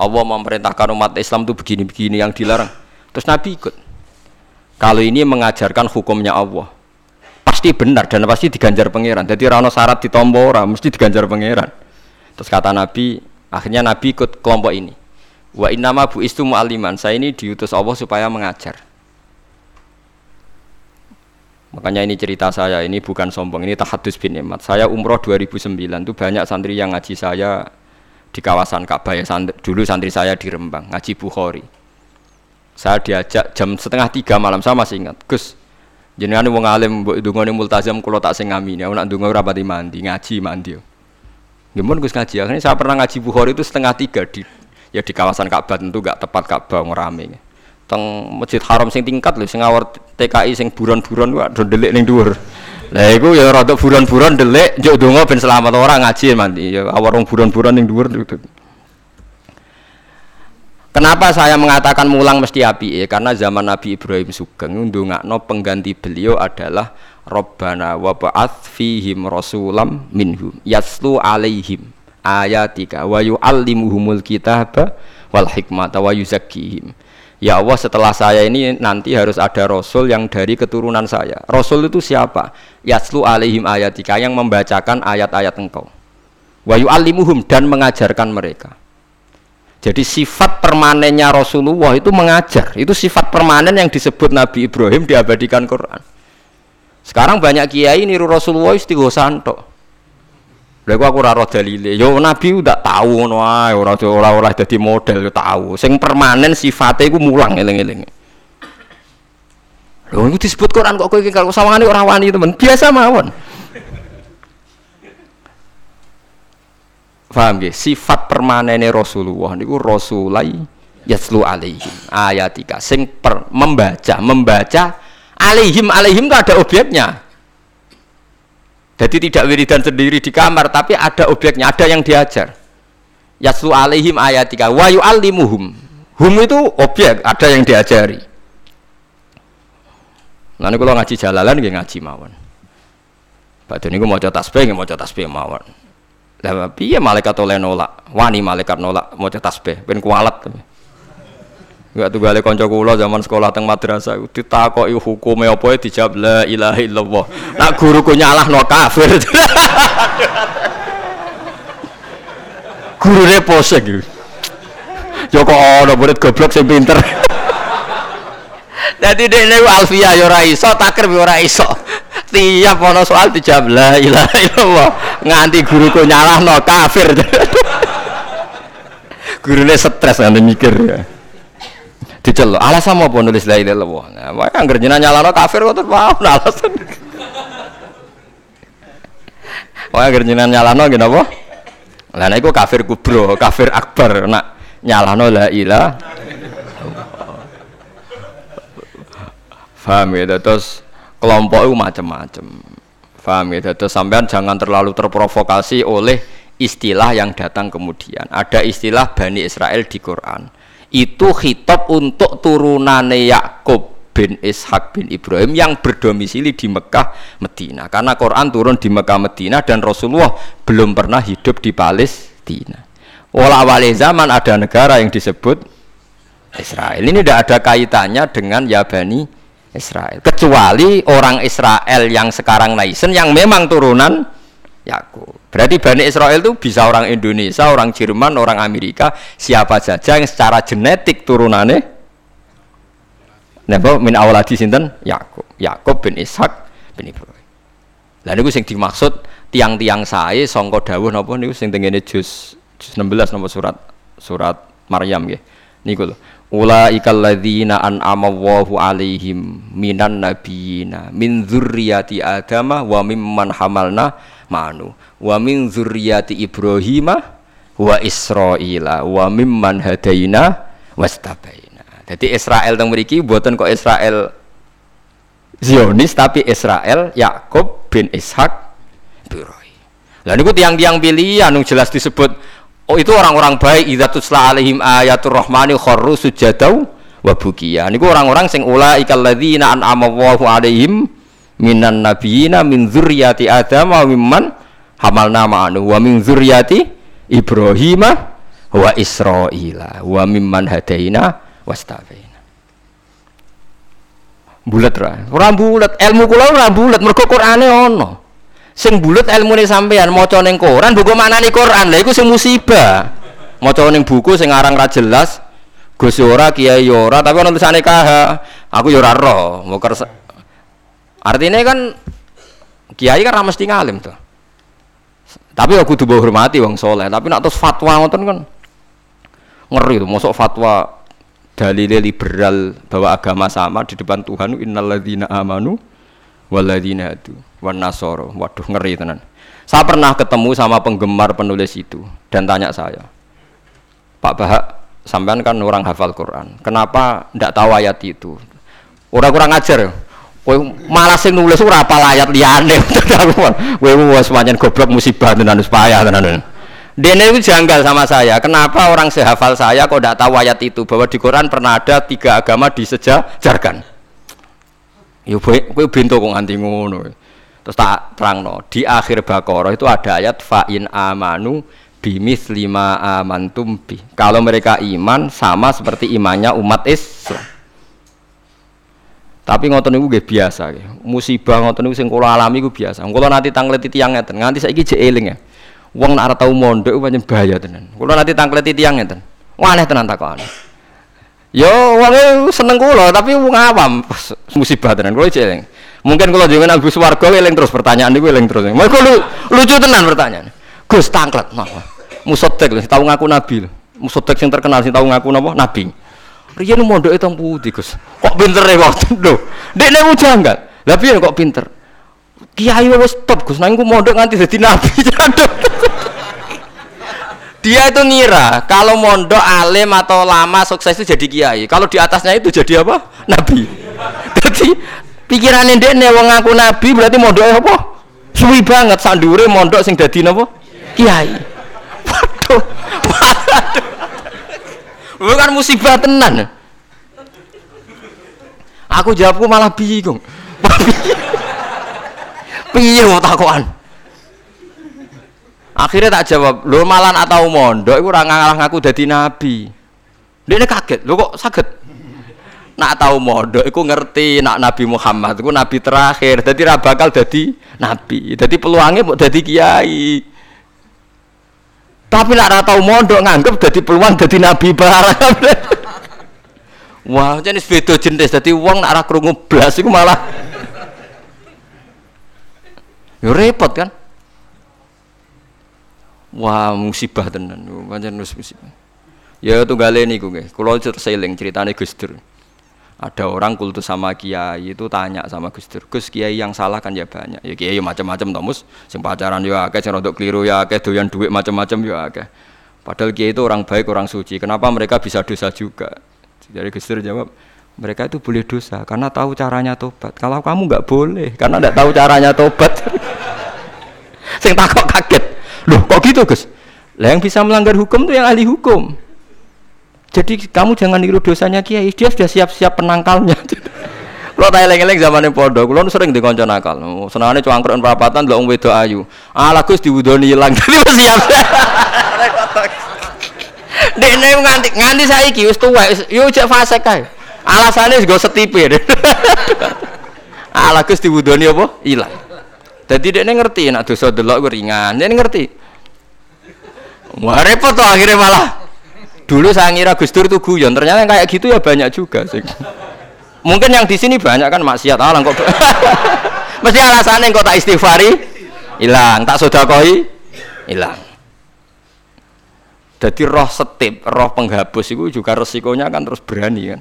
Speaker 1: Allah memerintahkan umat Islam itu begini-begini yang dilarang. Terus Nabi ikut. Kalau ini mengajarkan hukumnya Allah, pasti benar dan pasti diganjar pangeran. Jadi rano syarat ditompo orang, mesti diganjar pangeran. Terus kata Nabi, Akhirnya Nabi ikut kelompok ini. Wa innama bu istu mu'aliman. Saya ini diutus Allah supaya mengajar. Makanya ini cerita saya, ini bukan sombong, ini tahadus bin Emat. Saya umroh 2009 itu banyak santri yang ngaji saya di kawasan Ka'bah ya. Santri, dulu santri saya di Rembang, ngaji Bukhari. Saya diajak jam setengah tiga malam, saya masih ingat. Gus, jenengan wong alim mbok ndongane multazam kula tak sing ngamin ya, nak ndonga ora pati mandi, ngaji mandi. Gimana Gus ngaji? Akhirnya saya pernah ngaji Bukhari itu setengah tiga di ya di kawasan Ka'bah tentu gak tepat Ka'bah ngerame. Teng Masjid Haram sing tingkat loh, sing awar TKI sing buron-buron wae do delik ning dhuwur. Lah iku ya rada buron-buron delik njuk donga ben selamat orang ngaji mandi. Ya awar wong buron-buron ning dhuwur. Kenapa saya mengatakan mulang mesti api? Karena zaman Nabi Ibrahim Sugeng ndongakno pengganti beliau adalah Rabbana wa ba'ath fihim rasulam minhum yaslu alaihim ayatika wa yu'allimuhumul kitaba wal hikmata wa yuzakkihim. Ya Allah setelah saya ini nanti harus ada Rasul yang dari keturunan saya. Rasul itu siapa? Yaslu alaihim ayatika yang membacakan ayat-ayat engkau. Wa yu'allimuhum dan mengajarkan mereka. Jadi sifat permanennya Rasulullah itu mengajar. Itu sifat permanen yang disebut Nabi Ibrahim diabadikan Quran. Sekarang banyak kiai niru Rasulullah istighosan tok. Lha aku ora roh dalile. Yo nabi udah tahu ngono ae, ora ora ora dadi model yo tahu. Sing permanen sifate iku mulang eling-eling. Lho iku disebut Quran kok kowe iki kalau sawangane ora wani temen. Biasa mawon. Paham nggih? Sifat permanene Rasulullah niku rasulai yaslu alaihim ayatika sing per, membaca membaca alaihim alaihim itu ada objeknya jadi tidak wiridan sendiri di kamar, tapi ada objeknya, ada yang diajar. Yaslu alaihim ayatika wa yu'allimuhum. Hum itu objek, ada yang diajari. Nanti kalau ngaji jalalan nggih ngaji mawon. Pak niku maca tasbih nggih maca tasbih mawon. Lah piye malaikat oleh nolak? Wani malaikat nolak maca tasbih, ben kualat. Enggak tuh balik konco kula zaman sekolah teng madrasah ditakoki hukume apa dijawab la ilaha illallah. Nak guruku nyalahno kafir. Gurune posek gitu. Yo kok ana murid goblok sing pinter. Dadi dekne Alfia yo ora iso, takir yo ora iso. Tiap ana soal dijawab la ilaha illallah. Nganti guruku nyalahno kafir. Gurune stres nganti mikir ya dicelok. Alasan apa nulis la ilaha illallah? Nah wae anggere jenengan nyalano kafir kok mau alasan. Wae anggere jenengan nyalano ngene apa lah nek kafir kubro kafir akbar nak nyalano la ilaha Faham ya, terus kelompok itu macam-macam. Faham ya, terus sampean jangan terlalu terprovokasi oleh istilah yang datang kemudian. Ada istilah Bani Israel di Quran itu khitab untuk turunannya Yakub bin Ishak bin Ibrahim yang berdomisili di Mekah Medina. Karena Quran turun di Mekah Medina dan Rasulullah belum pernah hidup di Palestina. Walau awal zaman ada negara yang disebut Israel. Ini tidak ada kaitannya dengan Yabani Israel. Kecuali orang Israel yang sekarang naisen yang memang turunan Yakub Berarti Bani Israel itu bisa orang Indonesia, orang Jerman, orang Amerika, siapa saja yang secara genetik turunannya Napa min awaladi sinten? Yakub. Yakub bin Ishak bin Ibrahim. Lah niku sing dimaksud tiang-tiang sae sangka dawuh napa niku sing tengene juz juz 16 napa surat surat Maryam nggih. Niku lho. Ulaikal ladzina an'ama Allahu alaihim minan nabiyina min dzurriyyati Adama wa mimman hamalna ma'nu wa min zurriyati Ibrahim wa Israila wa mimman hadaina wastabaina. Jadi Israel teng mriki mboten kok Israel Zionis tapi Israel Yakub bin Ishak Ibrahim. Lah niku tiang-tiang pilihan jelas disebut oh itu orang-orang baik. Idza tusla alaihim ayatul rahmani kharru sujadau wa bukiya. Niku orang-orang sing ulaikal ladzina an'ama Allahu alaihim minan nabiyina min zurriyati Adam wa mimman hamalna ma'anu wa min zurriyati Ibrahim wa Israila wa mimman hadaina wastafaina bulat ra. Ora bulat. Ilmu kula ora bulat. Mergo Qur'ane ono sing bulat ilmune sampean maca ning Quran buku maknane Quran. Lha iku sing musibah. Maca ning buku sing aran ra jelas Gus ora kiai ora tapi ono tulisane KH aku yo ora roh. Artinya kan kiai kan ra mesti ngalim tuh tapi aku tuh hormati wong soleh. Tapi nak terus fatwa ngoten kan ngeri tuh. Masuk fatwa dalil liberal bahwa agama sama di depan Tuhan innalladzina amanu walladzina itu wan nasoro. Waduh ngeri tenan. Saya pernah ketemu sama penggemar penulis itu dan tanya saya, Pak Bahak, sampean kan orang hafal Quran, kenapa ndak tahu ayat itu? Orang kurang ajar, Kowe malah sing nulis ora apa ayat liyane. Kowe wis pancen goblok musibah tenan wis payah tenan. Dene itu janggal sama saya. Kenapa orang sehafal saya kok tidak tahu ayat itu bahwa di Quran pernah ada tiga agama disejajarkan. Yo kowe bento kok nganti ngono. Terus tak terangno, di akhir Baqarah itu ada ayat fa in amanu bimis lima amantum bi. Kalau mereka iman sama seperti imannya umat Islam. Tapi ngoten niku nggih biasa. Musibah ngoten niku sing kula alami iku biasa. Kula nanti tanglet tiyang ngeten, nganti saiki jek eling ya. Wong nek ora tau mondok pancen bahaya tenan. Kula nanti tanglet tiyang ngeten. Wah aneh tenan takokane. Yo wong seneng kula tapi wong awam musibah tenan kula eling. Mungkin kalau jangan Agus Warga eling terus pertanyaan niku eling terus. Mergo lucu tenan pertanyaan. Gus tangklet. Nah, Musodek lho, tahu ngaku nabi lho. Musodek sing terkenal sing tahu ngaku napa? Nabi. Riyen mondoke teng pundi, Gus? Kok pinter e kok? Lho, dekne mu janggal. Lah piye kok pinter? Kiai wis top Gus, nang mondok nganti dadi nabi. Dia itu ngira kalau mondok alim atau lama sukses itu jadi kiai. Kalau di atasnya itu jadi apa? Nabi. Jadi pikirannya dia nih wong ngaku nabi berarti mondoknya apa? Suwi banget sandure mondok sing dadi napa? Kiai. Waduh. Waduh. Bukan musibah tenan. Aku jawabku malah bingung. Piye mau takokan? Akhirnya tak jawab, lho malan atau mondok iku ora ngalah ngaku dadi nabi. Dia kaget, lho kok sakit? Nak tahu mondok iku ngerti nak Nabi Muhammad iku nabi terakhir. Dadi ra bakal dadi nabi. Dadi peluangnya mau dadi kiai. Tapi nak ora tau mondok nganggep dadi peluang dadi nabi barang. Wah, jenis beda jenis. Dadi wong nak ora krungu blas iku malah Yo repot kan? Wah, musibah tenan. Pancen musibah. Ya tunggale niku nggih. Kula terseling ceritane Gus Dur. Ada orang kultus sama kiai itu tanya sama Gus Dur, Gus kiai yang salah kan ya banyak. Ya kiai macam-macam tomus, pacaran ya akeh, sing keliru ya akeh, doyan duit macam-macam ya akeh. Padahal kiai itu orang baik, orang suci. Kenapa mereka bisa dosa juga? Jadi Gus Dur jawab, mereka itu boleh dosa karena tahu caranya tobat. Kalau kamu nggak boleh karena nggak tahu caranya tobat. sing takut kaget. Loh, kok gitu, Gus? Lah yang bisa melanggar hukum itu yang ahli hukum. Jadi kamu jangan niru dosanya kiai, dia sudah siap-siap penangkalnya. Kalau tak eleng-eleng zaman yang podo, kalau sering dikonco nakal. Senangnya cuangkruk perapatan, lo wedo ayu. Alah gus diwudoni hilang, jadi siap. Dek nih nganti nganti saya kius tua, yuk cek fase kai. Alasannya gue setipe. Alah gus diwudoni apa? Hilang. Jadi dia ngerti, nak dosa delok ringan, dia ngerti. Wah repot tuh akhirnya malah. Dulu saya ngira Gus Dur itu guyon, ternyata kayak gitu ya banyak juga sih. Mungkin yang di sini banyak kan maksiat alang kok. Mesti alasannya kok tak istighfari hilang, tak sodakoi hilang. Jadi roh setip, roh penghapus itu juga resikonya kan terus berani kan.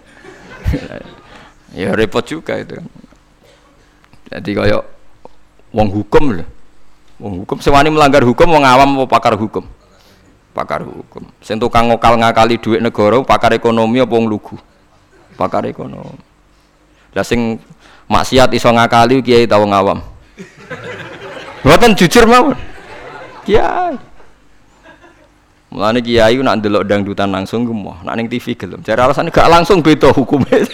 Speaker 1: ya repot juga itu. Jadi kayak wong hukum loh. Wong hukum sewani melanggar hukum wong awam mau pakar hukum pakar hukum. Sing tukang ngokal ngakali duit negara pakar ekonomi apa wong lugu? Pakar ekonomi. Lah sing maksiat iso ngakali kiai tau ngawam. Mboten jujur mawon. Kiai. Mulane kiai nak ndelok dangdutan langsung gemoh, nak ning TV gelem. Jare alasan gak langsung beda hukumnya.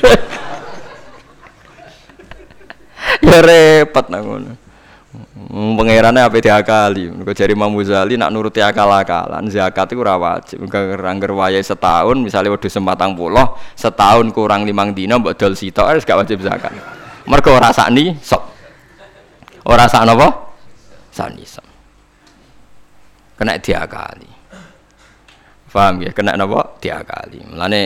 Speaker 1: ya repot nang ngono. Pangerane apa diakali. Mergo jari Imam Ghazali nak nuruti akal-akalan zakat itu ora wajib. Angger wayahe setahun misalnya wedhus sempatang puluh setahun kurang limang dina mbok dol sitok harus gak wajib zakat. Mergo ora sakni sok. Ora sak napa? Sakni sok. Kena diakali. Paham ya? Kena napa? Diakali. Mulane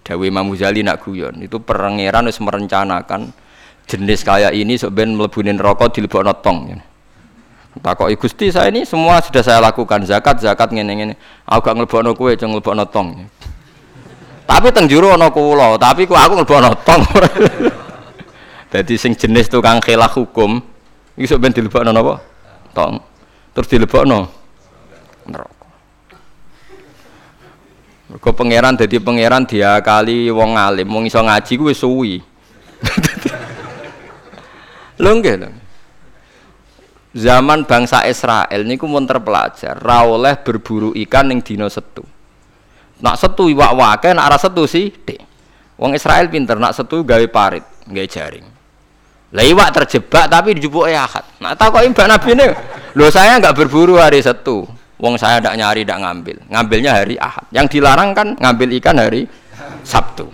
Speaker 1: Dawe Imam Ghazali nak guyon itu pangeran wis merencanakan jenis kayak ini sebenarnya melebunin rokok di lebok notong ya. Takoki Gusti saya ini semua sudah saya lakukan zakat zakat ngene ngene. Aku gak nglebokno kowe cuma nglebokno tong. Ya. Tapi teng jero ana kula, tapi kok aku nglebokno tong. Jadi sing jenis tukang khilaf hukum sok ben dilebokno napa? Tong. Terus dilebokno neraka. Mergo pangeran dadi pangeran dia kali wong alim, wong iso ngaji kuwi suwi. Lho nggih lho. Zaman bangsa Israel niku mun terpelajar, ra oleh berburu ikan ning dina setu. Nak setu iwak wake, nak ora setu sih, Dek. Wong Israel pinter nak setu gawe parit, gawe jaring. Lah iwak terjebak tapi dijupuk ahad. Nak takoki Mbak Nabi ini, lho saya enggak berburu hari setu. Wong saya tidak nyari, tidak ngambil. Ngambilnya hari Ahad. Yang dilarang kan ngambil ikan hari Sabtu.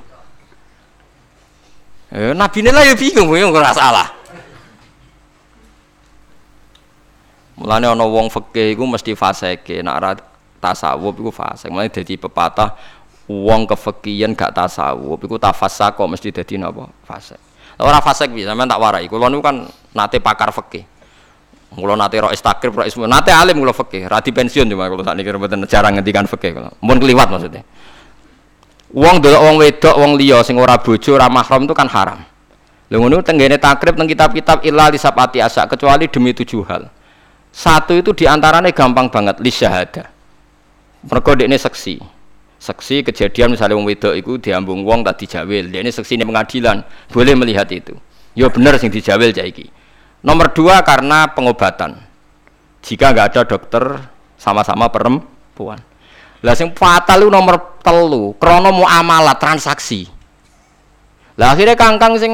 Speaker 1: Eh, Nabi ini lah ya bingung, bingung nggak salah. Mulane ana wong fikih iku mesti fasike, nek ora tasawuf iku fasik. Mulane dadi pepatah wong kefikihan gak tasawuf iku tafassak kok mesti dadi napa? Fasik. Ora fasik piye, sampean tak warai. Kulo niku kan nate pakar fikih. Kulo nate ro istakrib ro ismu, nate alim kulo fikih, ra pensiun cuma kulo sakniki mboten jarang ngendikan fikih kulo. Mun kliwat maksudnya. Wong delok wong wedok, wong liya sing ora bojo, ora mahram itu kan haram. Lha ngono tenggene takrib teng kitab-kitab illa lisapati asa kecuali demi tujuh hal. Satu itu di antaranya gampang banget li syahada. Mergo ini seksi. Seksi kejadian misalnya wong wedok itu diambung wong tak dijawil. Ini seksi ini pengadilan, boleh melihat itu. Yo bener sing dijawil jaiki. Nomor dua karena pengobatan. Jika nggak ada dokter sama-sama perempuan. Lah sing fatal itu nomor telu, krono muamalah transaksi. Lah akhirnya kangkang sing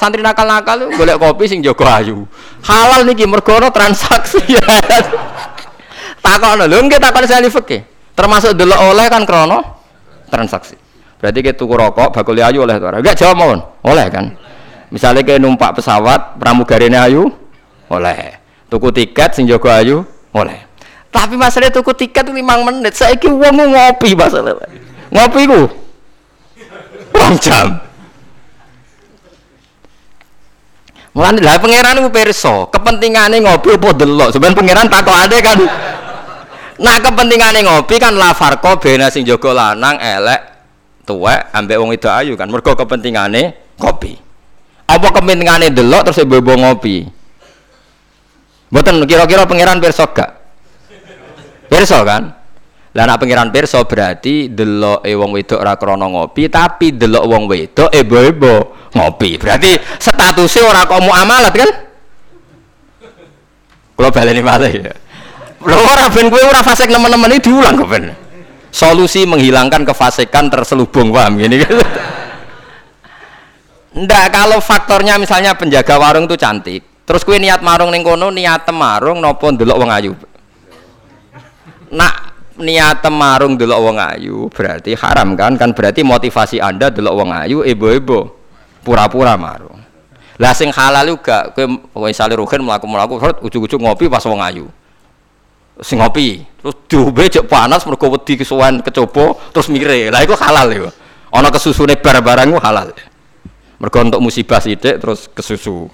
Speaker 1: santri nakal-nakal golek kopi sing jago ayu. Halal niki mergo transaksi. Takokno lho nggih takon sali fikih. Termasuk delok oleh kan krono transaksi. Berarti kita tuku rokok bakul ayu oleh ora? Enggak jawab mohon. Oleh kan? Misalnya kayak numpak pesawat, pramugarine ayu, oleh. Tuku tiket sing jago ayu, oleh. Tapi masalah tuku tiket itu lima menit. Saya iki wong ngopi masalah. Ngopi ku. Rong jam. Mulane lah pangeran ku pirsa, kepentingane ngopi apa delok. Sebenarnya pangeran takokane kan. Nah, kepentingane ngopi kan la farqa bena sing jaga lanang elek tuwek ambek wong itu ayu kan. Mergo kepentingane kopi. Apa kepentingane delok terus ibu ngopi? Mboten kira-kira pangeran pirsa gak? Pirsa kan? Lah nek pangeran pirsa berarti delok e wong wedok ora krana ngopi, tapi delok wong wedok ebo-ebo ngopi. Berarti statusnya ora kok muamalat kan? Kalau baleni malih ya. Lho ora ben kowe ora fasik nemen-nemen iki diulang kok ben. Solusi menghilangkan kefasikan terselubung paham gini kan? Ndak kalau faktornya misalnya penjaga warung itu cantik, terus kue niat marung ning kono niat marung nopo ndelok wong ayu. Nak niat marung ndelok wong ayu berarti haram kan? Kan berarti motivasi Anda ndelok wong ayu ibu-ibu pura-pura marung. Lah sing halal juga kowe misale rugen mlaku-mlaku ujug-ujug ngopi pas wong ayu. Sing ngopi, terus diombe cek panas mergo wedi kesuwen kecoba terus mire. Lah iku halal iku. Ana kesusune bar-barang halal. Mergo untuk musibah sithik terus kesusu.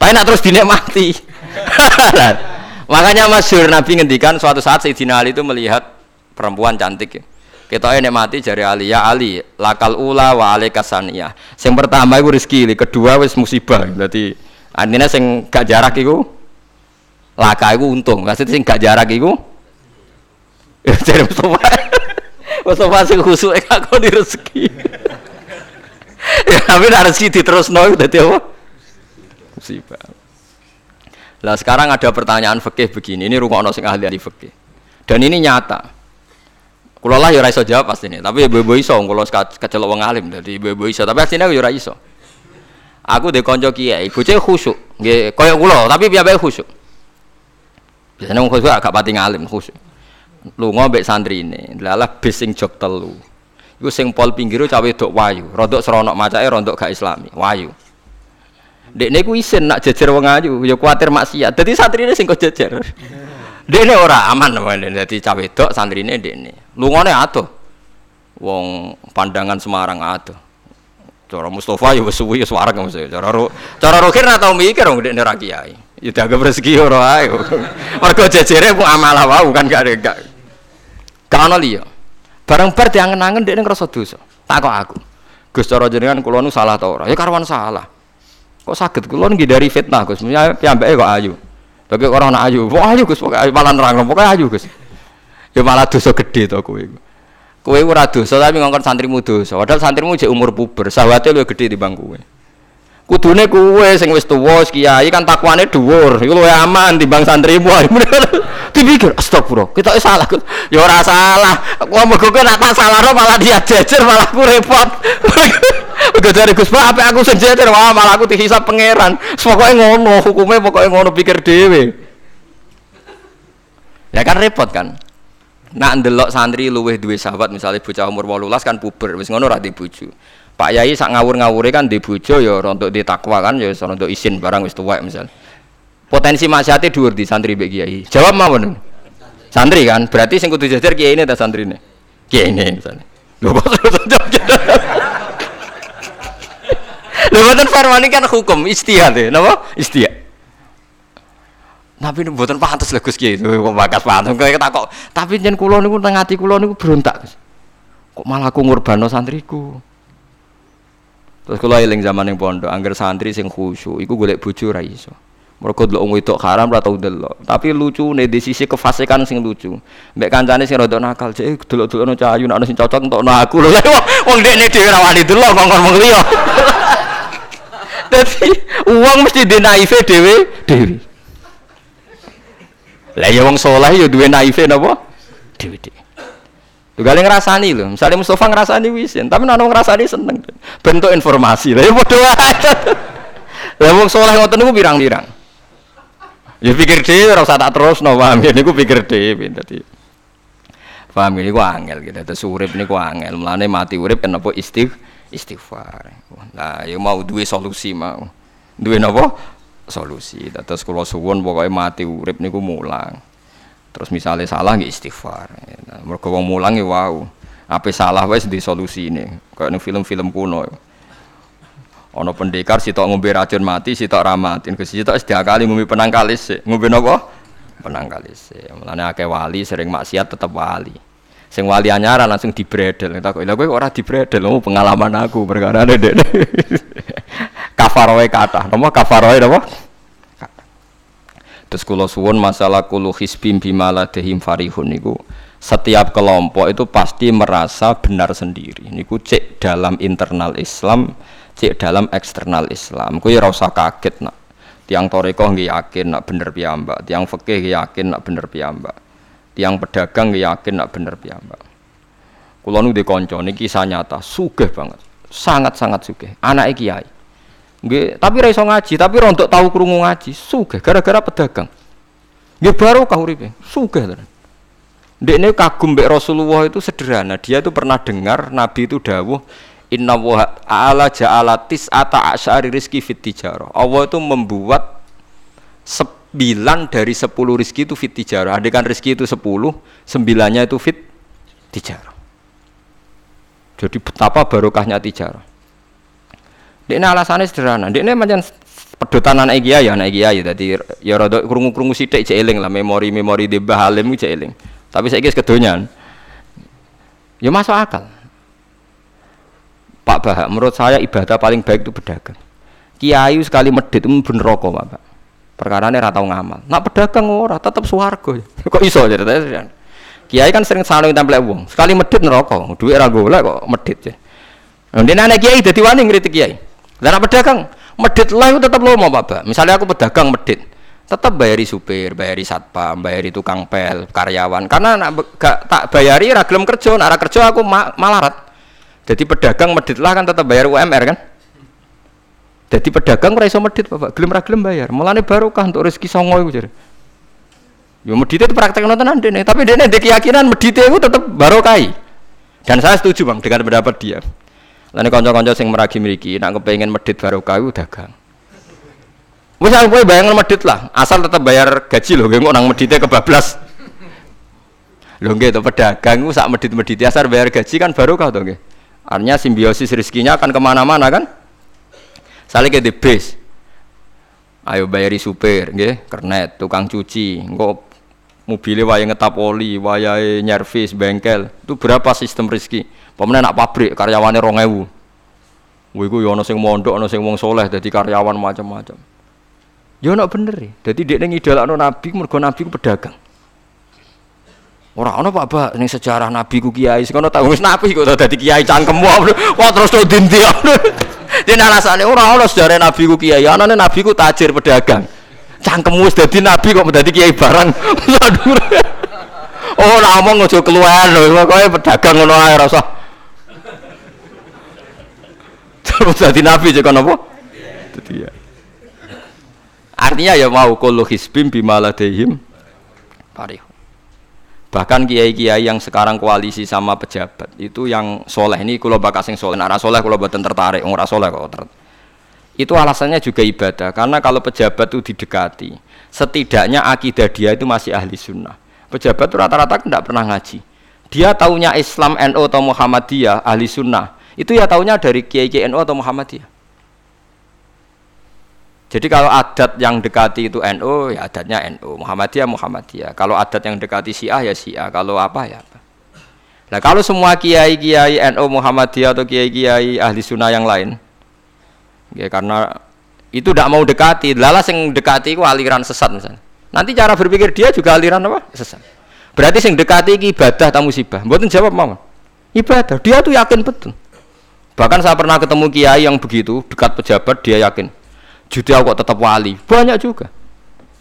Speaker 1: Tapi nak terus dinikmati. Makanya masyhur Nabi ngendikan suatu saat Sayyidina Ali itu melihat perempuan cantik ya. Kita ini mati jari Ali ya Ali lakal ula wa kasania. Yang pertama itu rezeki, kedua wis musibah. Berarti artinya sing gak jarak itu laka itu untung. Maksudnya sing gak jarak itu jadi Mustafa. Mustafa sing khusuk kok di rezeki ya, tapi harus rezeki terus nol jadi apa musibah lah sekarang ada pertanyaan fikih begini ini rumah sing ahli ahli fikih. Dan ini nyata. Kalau lah ya raiso jawab pasti ini tapi ibu-ibu iso kalau kecelok wong alim jadi ibu-ibu iso. Tapi aslinya aku ya iso. Aku di konco kiai bocah khusyuk nggih koyo kula tapi piye khusyuk? Biasanya wong khusyuk agak pati ngalim khusyuk. Lu mbek santri ini lalah bising jok telu. Iku sing pol pinggir cawe dok wayu, rodok seronok macake rodok gak islami, wayu. Dekne ku isin nak jejer wong ayu, ya kuwatir maksiat. Dadi santrine sing kok jejer. Dekne ora aman namanya, dadi cawe dok santrine dekne. Lungone atuh. Wong pandangan Semarang atuh. Cara Mustafa ya wis suwi ya wareg mesti. Cara ro, cara rokir ora tau mikir wong dekne ra kiai. Ya dianggap rezeki ora ae. Mergo jejere ku amalah wau kan gak ada gak. Kan liya. Barang bar diangen-angen dia ngerasa dosa. Tak kok aku. Gus cara jenengan kula nu salah ta ora? Ya karwan salah. Kok sakit kula dari fitnah Gus. Ya piyambake kok ayu. Bagi orang anak ayu, kok ayu Gus, pokoke malah nerang, pokoke ayu Gus. Ya malah dosa gede to kowe. Kowe ora dosa tapi ngongkon santrimu dosa. Padahal santrimu jek umur puber, sahwate luwih gede timbang kowe. Kudune kowe sing wis tuwa kiai kan takwane dhuwur, iku luwih aman timbang santrimu. dipikir astagfirullah kita salah ya ora salah mau gue nak tak salah malah dia jejer malah aku repot Udah dari Gus Pak, apa aku senjata, wah malah aku dihisap pangeran. Pokoknya ngono, hukumnya pokoknya ngono pikir dewe. Ya kan repot kan. Nak ndelok santri luweh duwe sahabat misalnya bocah umur 18 kan puber wis ngono ra bojo. Pak Yai sak ngawur-ngawure kan di bojo ya rontok di kan ya rontok isin barang wis tuwek misal. Potensi maksiate dhuwur di santri mbek kiai. Jawab mawon. Santri kan, berarti sing kudu jajar kiai ini ta santrine. Kiai ini misalnya. Lho kok Lho boten farmani kan hukum istihad ya, napa? Istihad. Tapi ini buatan pantas Gus Kiai, kok bakas pantas. Kok kok, tapi jen kulo niku teng ati kulo niku berontak. Kok malah aku ngurbano santriku. Terus kulo eling zaman yang pondok, angger santri sing khusyuk, iku golek bojo ra iso. Mergo delok wong wedok haram ora tau delok. Tapi lucu nih di sisi kefasikan sing lucu. Mbek kancane sing rada nakal, cek delok-delokno cahayu nek ana sing cocok entukno aku lho. Wong dekne dhewe ra wani delok ngomong wong liya. Dadi uang mesti di naive dhewe dhewe. Lah ya wong saleh ya duwe naife napa? Dhewe-dhewe. Tugale ngrasani lho. Misale Mustofa ngrasani wisin, tapi nek ngrasani seneng. Bentuk informasi. Lah ya padha. Lah wong saleh ngoten niku pirang-pirang. Ya pikir dhewe ora usah tak terusno, paham ya niku pikir dhewe dadi. Paham ini gua angel gitu, terus urip ini gua angel, melane mati urip kenapa istigh istighfar. Nah, ya mau duwe solusi mau, duwe napa? solusi. Terus kalau suwun pokoknya mati urip niku mulang. Terus misalnya salah nggih istighfar. Mergo wong mulang ya wow. Apa salah wes di solusi ini. Kayak ning film-film kuno. Ono pendekar sitok ngombe racun mati, sitok ramatin. Ke sitok kali ngombe penang kalis. Ngombe napa? Penang kalis. Mulane akeh wali sering maksiat tetap wali. Sing wali anyara langsung dibredel. Tak kok lha kowe ora dibredel, oh, pengalaman aku perkara dek. kafaroe kata nopo kafaroe nopo terus kalau suwun masalah kulu hisbim bimala dehim farihun niku setiap kelompok itu pasti merasa benar sendiri niku cek dalam internal Islam cek dalam eksternal Islam. Kuwi ora usah kaget nak. Tiang toriko nggih yakin nak bener piyambak. Tiang fikih yakin nak bener piyambak. Tiang pedagang nggih yakin nak bener piyambak. Kula nu di kanca niki kisah nyata. Sugih banget. Sangat-sangat sugih. Anak kiai. Nggih, tapi ra iso ngaji, tapi rontok tahu krungu ngaji, sugih gara-gara pedagang. Nggih baru kah uripe, sugih tenan. Ndekne kagum Rasulullah itu sederhana. Dia itu pernah dengar Nabi itu dawuh Inna wa ala ja'ala tis'ata asyari rizki fit. Allah itu membuat sembilan dari sepuluh rizki itu fit tijarah. Adekan rizki itu sepuluh, sembilannya itu fit tijarah. Jadi betapa barokahnya tijarah. Ini alasannya sederhana. Ini macam pedotan anak kiai ya anak kiai tadi ya rada krungu-krungu sithik cek eling lah memori-memori di Bahalim cek eling. Tapi saya kira kedonyan. Ya masuk akal. Pak Bahak, menurut saya ibadah paling baik itu pedagang. Kiai sekali medit itu bener rokok, Pak. Perkara ini ratau ngamal. Nak pedagang ora, tetap suwargo. Kok iso ceritanya? Kiai kan sering saling tempel uang. Sekali medit neraka, duit ra golek kok medit. Nah, dia anak kiai dadi wani ngritik kiai. Dan pedagang medit lah itu tetap lomo bapak. Misalnya aku pedagang medit, tetap bayari supir, bayari satpam, bayari tukang pel, karyawan. Karena nak gak tak bayari ragilem kerja, nak kerja aku ma malarat. Jadi pedagang medit lah kan tetap bayar UMR kan. Jadi pedagang ora iso medit bapak, gelem ra gelem bayar. Mulane barokah untuk rezeki songo iku jare. Yo medit itu praktek nonton nih, tapi dia nih keyakinan medit itu tetap barokai. Dan saya setuju bang dengan pendapat dia. Lalu konco-konco sing meragi mriki nak kepengen medit barokah dagang. Wis aku bayang medit lah, asal tetap bayar gaji loh, nggih nang medite kebablas. Lho nggih to pedagang ku sak medit-medit asal bayar gaji kan barokah to nggih. Artinya simbiosis rezekinya akan ke mana-mana kan. Saling di base. Ayo bayari supir, nggih, kernet, tukang cuci, engko mobilnya waya ngetap oli, waya nyervis, bengkel, itu berapa sistem rezeki? Pemenang nak pabrik karyawannya rong ewu. Wiku yo ono sing mondok, ono sing wong soleh, jadi karyawan macam-macam. Yo ono bener ya. Jadi dia nengi idolakno nabi, mergo nabi ku pedagang. Orang ono pak pak, ini sejarah nabi ku kiai, sekono tahu wis nabi kok dadi kiai cangkem wah terus tuh dinti. Dia alasannya orang ono sejarah nabi ku kiai, anane nabi ku tajir pedagang. Cangkem wis dadi nabi kok dadi kiai barang. oh, ora omong aja keluar lho, pokoke pedagang ngono ae rasa. Terus dadi nabi cek apa? Dadi ya. Artinya ya mau kullu hisbim bimaladehim parih. Bahkan kiai-kiai yang sekarang koalisi sama pejabat itu yang soleh. Ini kalau bakas yang soleh, nah soleh kalau buatan tertarik, orang soleh kok ter itu alasannya juga ibadah. Karena kalau pejabat itu didekati setidaknya akidah dia itu masih ahli sunnah. Pejabat itu rata-rata tidak pernah ngaji. Dia taunya Islam NU atau Muhammadiyah ahli sunnah. Itu ya taunya dari kiai kiai NU atau Muhammadiyah jadi kalau adat yang dekati itu NU, ya adatnya NU, Muhammadiyah Muhammadiyah. Kalau adat yang dekati Syiah ya Syiah. Kalau apa ya apa. Nah kalau semua kiai-kiai NU Muhammadiyah atau kiai-kiai ahli sunnah yang lain, ya karena itu tidak mau dekati, lalas yang dekati itu aliran sesat misalnya. Nanti cara berpikir dia juga aliran apa? Sesat. Berarti yang dekati ini ibadah atau musibah. Buatin jawab mama. Ibadah. Dia tuh yakin betul. Bahkan saya pernah ketemu kiai yang begitu dekat pejabat dia yakin Judi kok tetap wali. Banyak juga.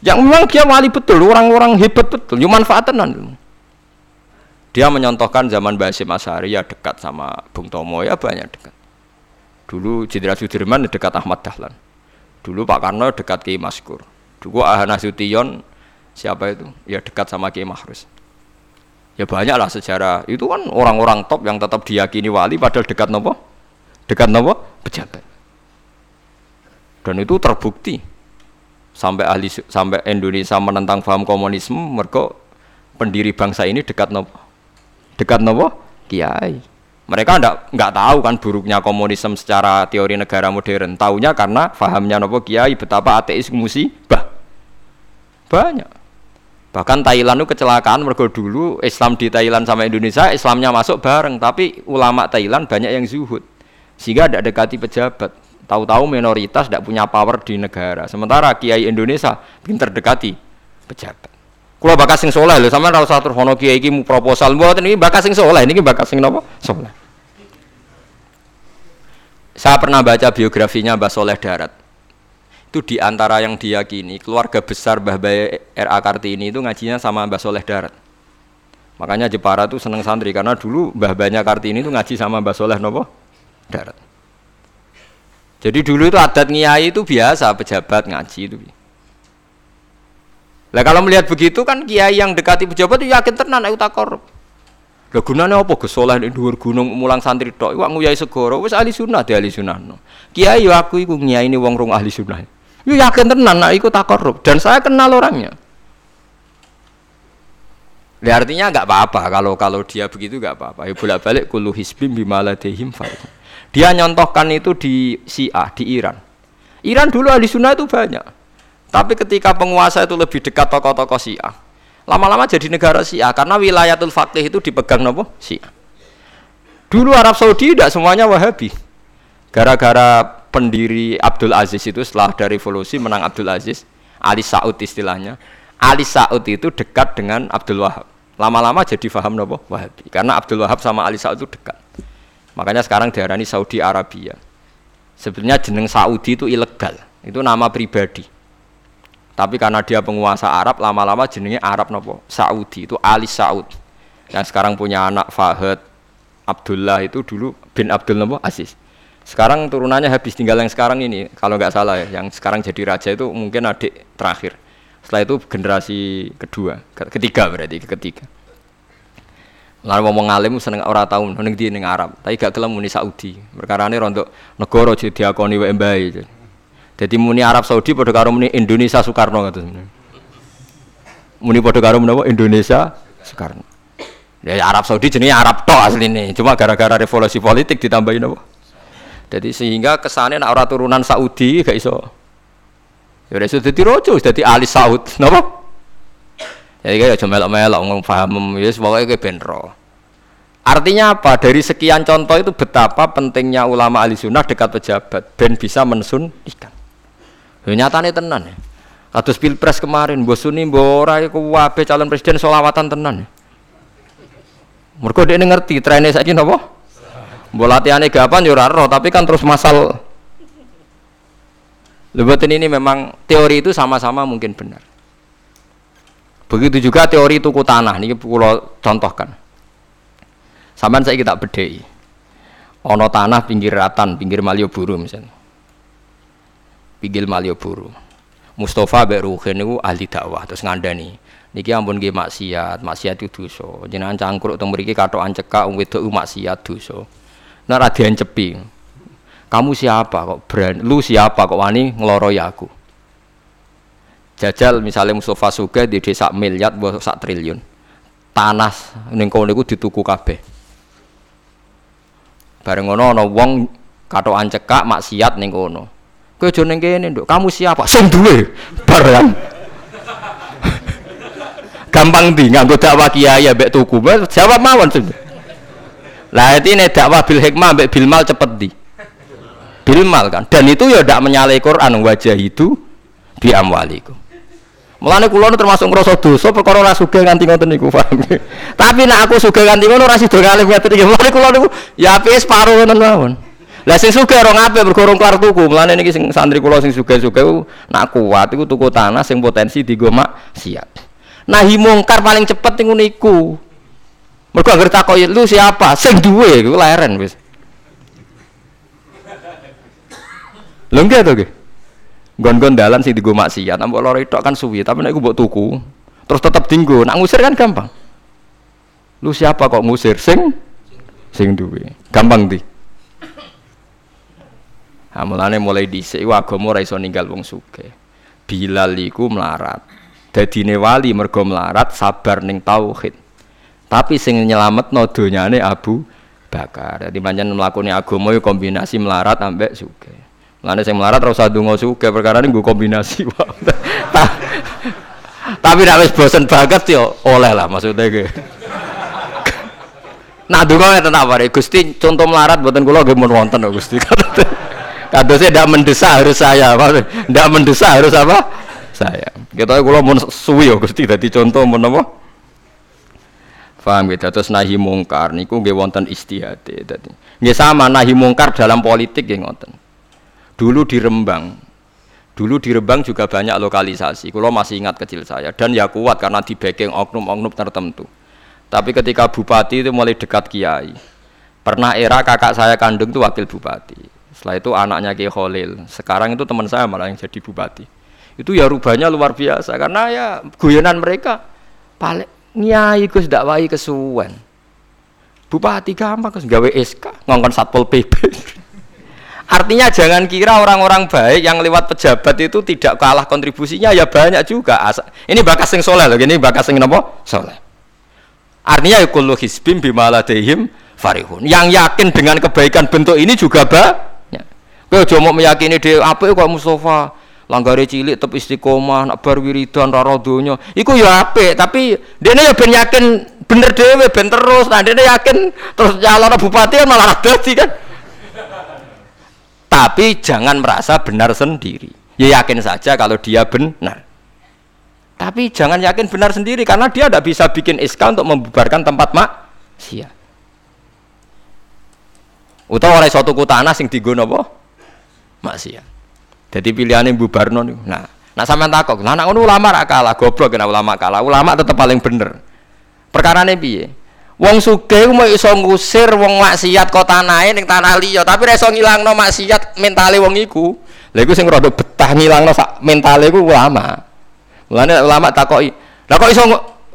Speaker 1: Yang memang dia wali betul, orang-orang hebat betul, cuma manfaatan Dia menyontohkan zaman Basim Asari ya dekat sama Bung Tomo ya banyak dekat. Dulu Jenderal Sudirman dekat Ahmad Dahlan. Dulu Pak Karno dekat Kiai Maskur. Dulu Ahana Sution siapa itu? Ya dekat sama Kiai Mahrus. Ya banyak lah sejarah. Itu kan orang-orang top yang tetap diyakini wali padahal dekat nopo? Dekat nopo? Pejabat dan itu terbukti. Sampai ahli sampai Indonesia menentang paham komunisme mereka pendiri bangsa ini dekat nopo dekat nopo? Kiai. Mereka ndak nggak tahu kan buruknya komunisme secara teori negara modern. Tahunya karena pahamnya nopo kiai betapa ateis musibah. Banyak. Bahkan Thailand itu kecelakaan mereka dulu Islam di Thailand sama Indonesia Islamnya masuk bareng. Tapi ulama Thailand banyak yang zuhud. Sehingga ada dekati pejabat Tahu-tahu minoritas tidak punya power di negara. Sementara kiai Indonesia pinter dekati pejabat. Kalau bakas sing soleh lho, sama ora usah terus ono kiai iki proposal buat ini bakas sing soleh, ini bakas sing napa? Soleh. Saya pernah baca biografinya Mbah Soleh Darat. Itu di antara yang diyakini keluarga besar Mbah Baye RA Kartini itu ngajinya sama Mbah Soleh Darat. Makanya Jepara itu seneng santri karena dulu Mbah Banyak Kartini itu ngaji sama Mbah Soleh nopo Darat. Jadi dulu itu adat ngiai itu biasa pejabat ngaji itu. Lah kalau melihat begitu kan kiai yang dekati pejabat itu yakin tenan aku tak korup. Lah gunane apa gesoleh ning dhuwur gunung mulang santri tok iku nguyai segoro wis ahli sunnah de ahli sunnah. No. Kiai yo aku iku ini wong rong ahli sunnah. Yo yakin tenan nak iku tak korup dan saya kenal orangnya. Ya artinya nggak apa-apa kalau kalau dia begitu nggak apa-apa. Ya bolak-balik kulu hisbim bimaladehim fa'id. Dia nyontohkan itu di Syiah, di Iran. Iran dulu ahli sunnah itu banyak. Tapi ketika penguasa itu lebih dekat tokoh-tokoh Syiah, lama-lama jadi negara Syiah karena wilayatul faqih itu dipegang nopo Syiah. Dulu Arab Saudi tidak semuanya Wahabi. Gara-gara pendiri Abdul Aziz itu setelah dari revolusi menang Abdul Aziz, Ali Saud istilahnya. Ali Saud itu dekat dengan Abdul Wahab. Lama-lama jadi faham nopo Wahabi karena Abdul Wahab sama Ali Saud itu dekat. Makanya sekarang diarani Saudi Arabia. Sebenarnya jeneng Saudi itu ilegal, itu nama pribadi. Tapi karena dia penguasa Arab, lama-lama jenengnya Arab nopo Saudi itu Ali Saud. Yang sekarang punya anak Fahad Abdullah itu dulu bin Abdul nopo Aziz. Sekarang turunannya habis tinggal yang sekarang ini, kalau nggak salah ya, yang sekarang jadi raja itu mungkin adik terakhir. Setelah itu generasi kedua, ketiga berarti ketiga. Lalu ngomong alim seneng ora tau ning di ning Arab, tapi gak gelem muni Saudi. Perkarane rontok negara jadi diakoni wae mbae. Jadi muni Arab Saudi padha karo muni Indonesia Soekarno ngoten. Muni padha karo menapa Indonesia Soekarno. Ya Arab Saudi jenenge Arab tok asline, cuma gara-gara revolusi politik ditambahin apa? Jadi sehingga kesannya nak ora turunan Saudi gak iso. Ya wis dadi rojo, dadi ahli Saud, napa? Jadi kayak cuma melok-melok ngomong paham, ya pokoknya kayak benro. Artinya apa? Dari sekian contoh itu betapa pentingnya ulama ahli sunnah dekat pejabat ben bisa mensunnikan. Ya, nyatanya tenan ya. Kados pilpres kemarin, bos Suni, bora iku wabe calon presiden solawatan tenan ya. Mereka dia ngerti trennya saya napa? Mbok latihane gapan yo ya tapi kan terus masal. Lebatin ini memang teori itu sama-sama mungkin benar. Begitu juga teori tuku tanah ini pulau contohkan. Saman saya kita bedai. Ono tanah pinggir ratan, pinggir Malioboro misalnya. Pinggir Malioboro. Mustafa Mbak Ruhin itu ahli dakwah terus ngandani. Niki ampun nggih maksiat, maksiat itu dosa. Jenengan cangkruk teng mriki katokan cekak wedok maksiat dosa. Nek ra diancepi. Kamu siapa kok brand? Lu siapa kok wani ngeloroi aku? Jajal misalnya Mustafa Suga di desa miliar buat sak triliun. Tanah ning kono niku dituku kabeh. Bareng ngono ana wong katokan cekak maksiat ning kono. Kowe aja ning kene, Nduk. Kamu siapa? Sing duwe. Gampang di nganggo dakwah kiai mbek tuku jawab mawon sudah lah ini dakwah bil hikmah mbek bil mal cepet di bil mal kan dan itu ya tidak menyalai Quran wajah itu di amwaliku Mulane kula termasuk ngrasa dosa perkara ora sugih nganti ngoten niku paham. Tapi nek aku sugih nganti ngono ora sida ngalih ngaten iki. Mulane kula niku ya apik separo ngoten mawon. Lah sing sugih ora ngapik bergorong kelar tuku. Mulane niki sing santri kula sing sugih-sugih nak kuat iku tuku tanah sing potensi digo maksiat nahi mungkar paling cepet ning niku mergo anggere takoki lu siapa sing duwe iku leren wis lho nggih to nggih gon-gon dalan sing digo maksiat. Mbok loro tok kan suwi tapi nek iku mbok tuku terus tetep dinggo. Nak ngusir kan gampang. Lu siapa kok ngusir? Sing? Sing duwe. Gampang di Nah, mulai dhisik agama ora iso ninggal wong sugih. Bilal iku melarat. Dadine wali mergo melarat sabar ning tauhid. Tapi sing nyelametno donyane Abu Bakar. Jadi pancen mlakune agama yo kombinasi melarat ambek sugih Lane sing melarat ora usah donga sugih perkara ini gue kombinasi tapi nek wis bosen banget yo oleh lah maksudnya ge Nah donga ngeten apa Gusti contoh melarat buatan kula nggih mun wonten Gusti Kadosnya tidak mendesak harus saya, tidak mendesak harus apa? Saya. Kita kalau mau suwi ya Gusti dadi contoh mau apa? Faham gitu, terus nahi mungkar niku nggih wonten dadi. Nggih sama nahi mungkar dalam politik nggih ngoten. Dulu di Rembang, dulu di Rembang juga banyak lokalisasi. Kalau masih ingat kecil saya dan ya kuat karena di backing oknum-oknum tertentu. Tapi ketika bupati itu mulai dekat kiai. Pernah era kakak saya kandung itu wakil bupati. Setelah itu anaknya Kiai Khalil. Sekarang itu teman saya malah yang jadi bupati itu ya rubahnya luar biasa karena ya guyonan mereka paling nyai Gus dakwai kesuwen bupati gampang Gus gawe SK ngongkon satpol pp artinya jangan kira orang-orang baik yang lewat pejabat itu tidak kalah kontribusinya ya banyak juga. Ini bakas sing soleh loh ini bakas sing nopo? Soleh. Artinya kullu hisbim bimaladehim farihun. Yang yakin dengan kebaikan bentuk ini juga banyak kau cuma meyakini dia apa kok Mustafa? Langgare cilik tetep istiqomah nak bar wiridan ra iku ya apik tapi dene ya ben yakin bener dhewe ben terus. Nah dene yakin terus calon bupati kan malah dadi kan tapi jangan merasa benar sendiri ya yakin saja kalau dia benar tapi jangan yakin benar sendiri karena dia tidak bisa bikin SK untuk membubarkan tempat maksiat utawa oleh suatu tanah sing digono apa maksiat jadi pilihannya bubarno nih. Nah, nah sama takok. Nah, anak ulama rak kalah, goblok kena ulama kalah. Ulama tetap paling bener. Perkara nih piye? Wong sugih mau iso ngusir wong maksiat kok tanahe ning tanah liya, tapi ra iso ngilangno maksiat mentale wong iku. Lha iku sing rada betah ngilangno sak mentale iku ulama. Mulane ulama takoki, "Lah kok iso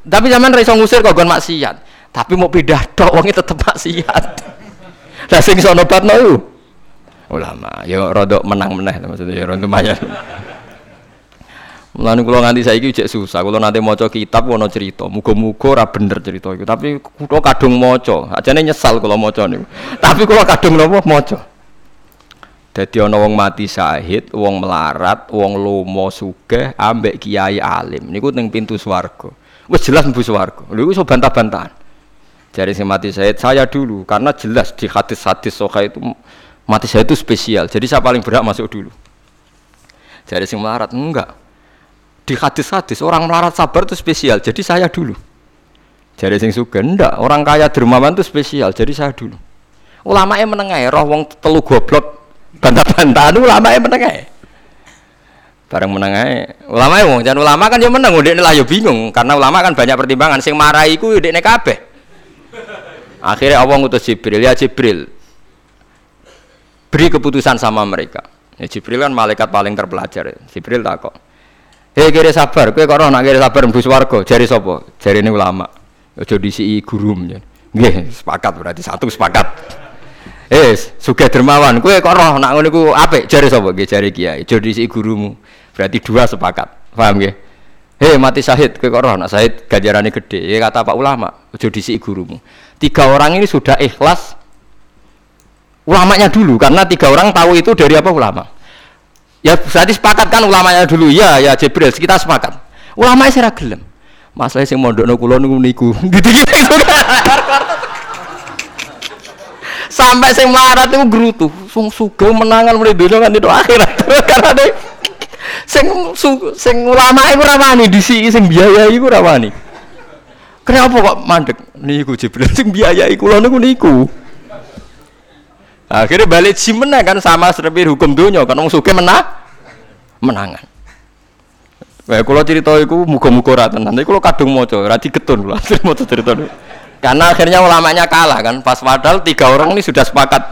Speaker 1: tapi zaman ra iso ngusir kok gon maksiat, tapi mau pindah tok wonge tetep maksiat." Lah sing iso nobatno ulama ya rodok menang meneh maksudnya ya rodok lumayan Mulane kula nganti saiki cek susah. Kula nanti maca kitab ana cerita, muga-muga ora bener cerita iku. Tapi kula kadung maca. Ajane nyesal kula maca niku. Tapi kula kadung napa maca. Dadi ana wong mati syahid, wong melarat, wong lomo sugih ambek kiai alim. Niku ning pintu swarga. Wis jelas mlebu swarga. Lha iku iso bantah-bantahan. Jari sing mati syahid saya dulu karena jelas di hadis-hadis sahih itu mati saya itu spesial jadi saya paling berhak masuk dulu jadi sing melarat enggak di hadis-hadis orang melarat sabar itu spesial. Jadi saya dulu. Jadi sing suka enggak orang kaya dermawan itu spesial. Jadi saya dulu. Ulama yang menengah roh wong telu goblok bantah-bantahan ulama yang menengah bareng menengah ulama yang jangan ulama kan dia menang udah lah yo bingung. Karena ulama kan banyak pertimbangan. Sing marahi ku udah kabeh. Akhirnya Allah ngutus Jibril. Ya Jibril beri keputusan sama mereka. Ya, Jibril kan malaikat paling terpelajar. Ya. Jibril tak kok. Hei kira sabar, kowe kok nak kira sabar mlebu swarga, jari sapa? Jarine ulama. Aja disiki guru ya. Nggih, sepakat berarti satu sepakat. Eh, sugih dermawan, kowe kok roh nak ngono iku apik, jare sapa? Nggih, jare kiai. Aja disiki gurumu. Berarti dua sepakat. Paham nggih? Hei mati syahid, kowe kok roh nak syahid ganjarane gede. Ya kata Pak ulama, aja disiki gurumu. Tiga orang ini sudah ikhlas ulamanya dulu karena tiga orang tahu itu dari apa ulama. Ya berarti sepakat kan ulamanya dulu. Ya, ya Jibril, kita sepakat. Ulama saya gelem. Masalah sing mondokno kula niku niku. Gitu-gitu kan. Sampai sing melarat itu gerutu. Sung sugih menangan mulai donya kan itu akhirat. Karena deh sing su, sing ulama iku ora wani disiki sing biaya iku ora wani. Kenapa kok mandek niku Jibril sing biaya iku lho niku niku. Akhirnya balik si menang kan sama seperti hukum dunia kan wong sugih menang menangan. Wah, kalau cerita itu muka-muka rata nanti kalau kadung moco, rati ketun moco cerita itu. Karena akhirnya ulamanya kalah kan, pas padahal tiga orang ini sudah sepakat.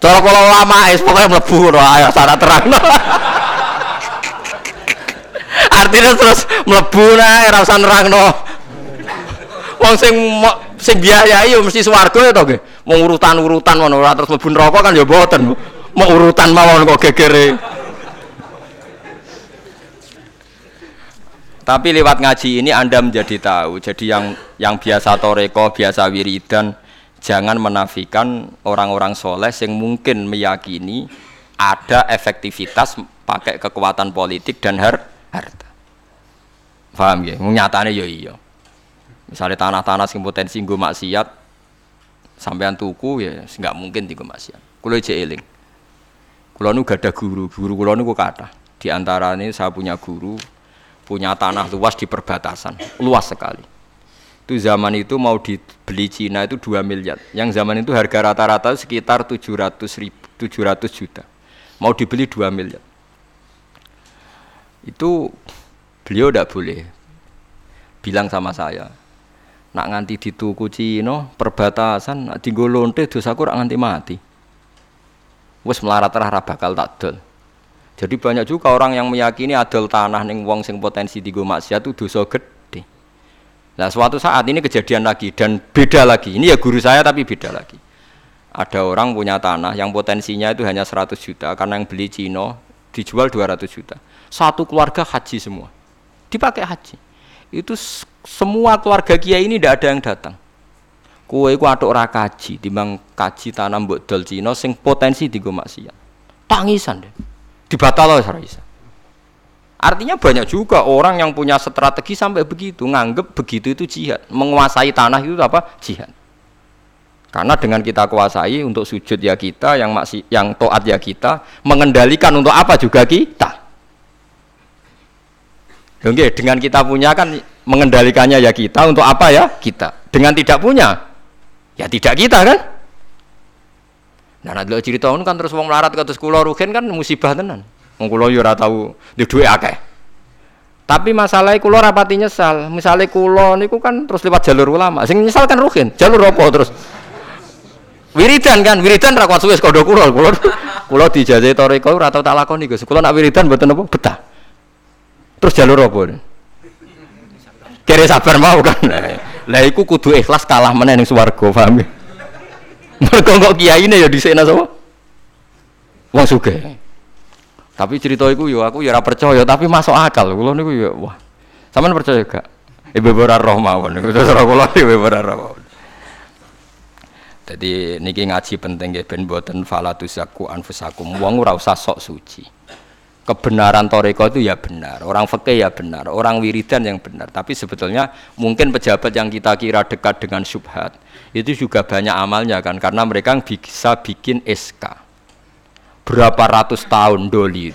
Speaker 1: Cara kalau ulama es pokoknya melebu, ayah syarat terang. Artinya terus melebu nah, rasa nerang no. Wong sing sing biayai yo mesti swarga ya to nggih. Mau urutan-urutan ngono ora terus mlebu neraka kan ya boten. Mau urutan mawon kok gegere. Tapi lewat ngaji ini Anda menjadi tahu. Jadi yang yang biasa toreko, biasa wiridan, jangan menafikan orang-orang soleh yang mungkin meyakini ada efektivitas pakai kekuatan politik dan har harta. Paham ya? Nyatanya ya iya. Misalnya tanah-tanah sing potensi nggo maksiat sampean tuku ya nggak mungkin tiga maksiat. Kulo aja eling. Kulo nu gak ada guru, guru kulo nu kata. Di antara ini saya punya guru, punya tanah luas di perbatasan, luas sekali. Itu zaman itu mau dibeli Cina itu 2 miliar. Yang zaman itu harga rata-rata sekitar 700 ribu, 700 juta. Mau dibeli 2 miliar. Itu beliau tidak boleh bilang sama saya, nak nganti dituku Cina perbatasan nak tinggal lonte dosaku rak nganti mati. Wes melarat rah bakal tak dol. Jadi banyak juga orang yang meyakini adol tanah ning wong sing potensi digo maksiat itu dosa gede. Nah suatu saat ini kejadian lagi dan beda lagi. Ini ya guru saya tapi beda lagi. Ada orang punya tanah yang potensinya itu hanya 100 juta karena yang beli Cino dijual 200 juta. Satu keluarga haji semua. Dipakai haji. Itu semua keluarga kiai ini tidak ada yang datang. Kue ku atuk ora kaji, timbang kaji tanam mbok dol Cina sing potensi digo maksiat. Tangisan deh dibatal ora bisa. Artinya banyak juga orang yang punya strategi sampai begitu, nganggep begitu itu jihad, menguasai tanah itu apa? Jihad. Karena dengan kita kuasai untuk sujud ya kita, yang masih yang toat ya kita, mengendalikan untuk apa juga kita. Oke, dengan kita punya kan mengendalikannya ya kita, untuk apa ya kita. Dengan tidak punya, ya tidak kita kan. Nah, nek cerita ngono kan terus wong melarat kados kula rugen kan musibah tenan. Wong kula yo ora tau di dhuwit akeh. Tapi masalahnya kula rapati nyesal. Misalnya kula niku kan terus lewat jalur ulama. Sing nyesal kan rugen. Jalur apa terus? Wiridan kan, wiridan ra kuat suwe kodo kula. Kula kula dijajahi toreko ora tau tak lakoni Gus. Kula nak wiridan mboten apa betah. Terus jalur apa? Kere sabar mau kan. Lah iku kudu ikhlas kalah meneh ning swarga, paham ya? Mereka kok ini ya di sana sama. Wong suge. Tapi cerita itu yo aku ya ora percaya tapi masuk akal. Kulo niku ya wah. Sampeyan percaya gak? Ibu ora roh mawon niku terus kula ibu ora roh. Jadi niki ngaji penting nggih ben boten falatusaku anfusakum. Wong ora usah sok suci. Kebenaran toreko itu ya benar, orang fakih ya benar, orang wiridan yang benar. Tapi sebetulnya mungkin pejabat yang kita kira dekat dengan subhat itu juga banyak amalnya kan karena mereka bisa bikin SK berapa ratus tahun doli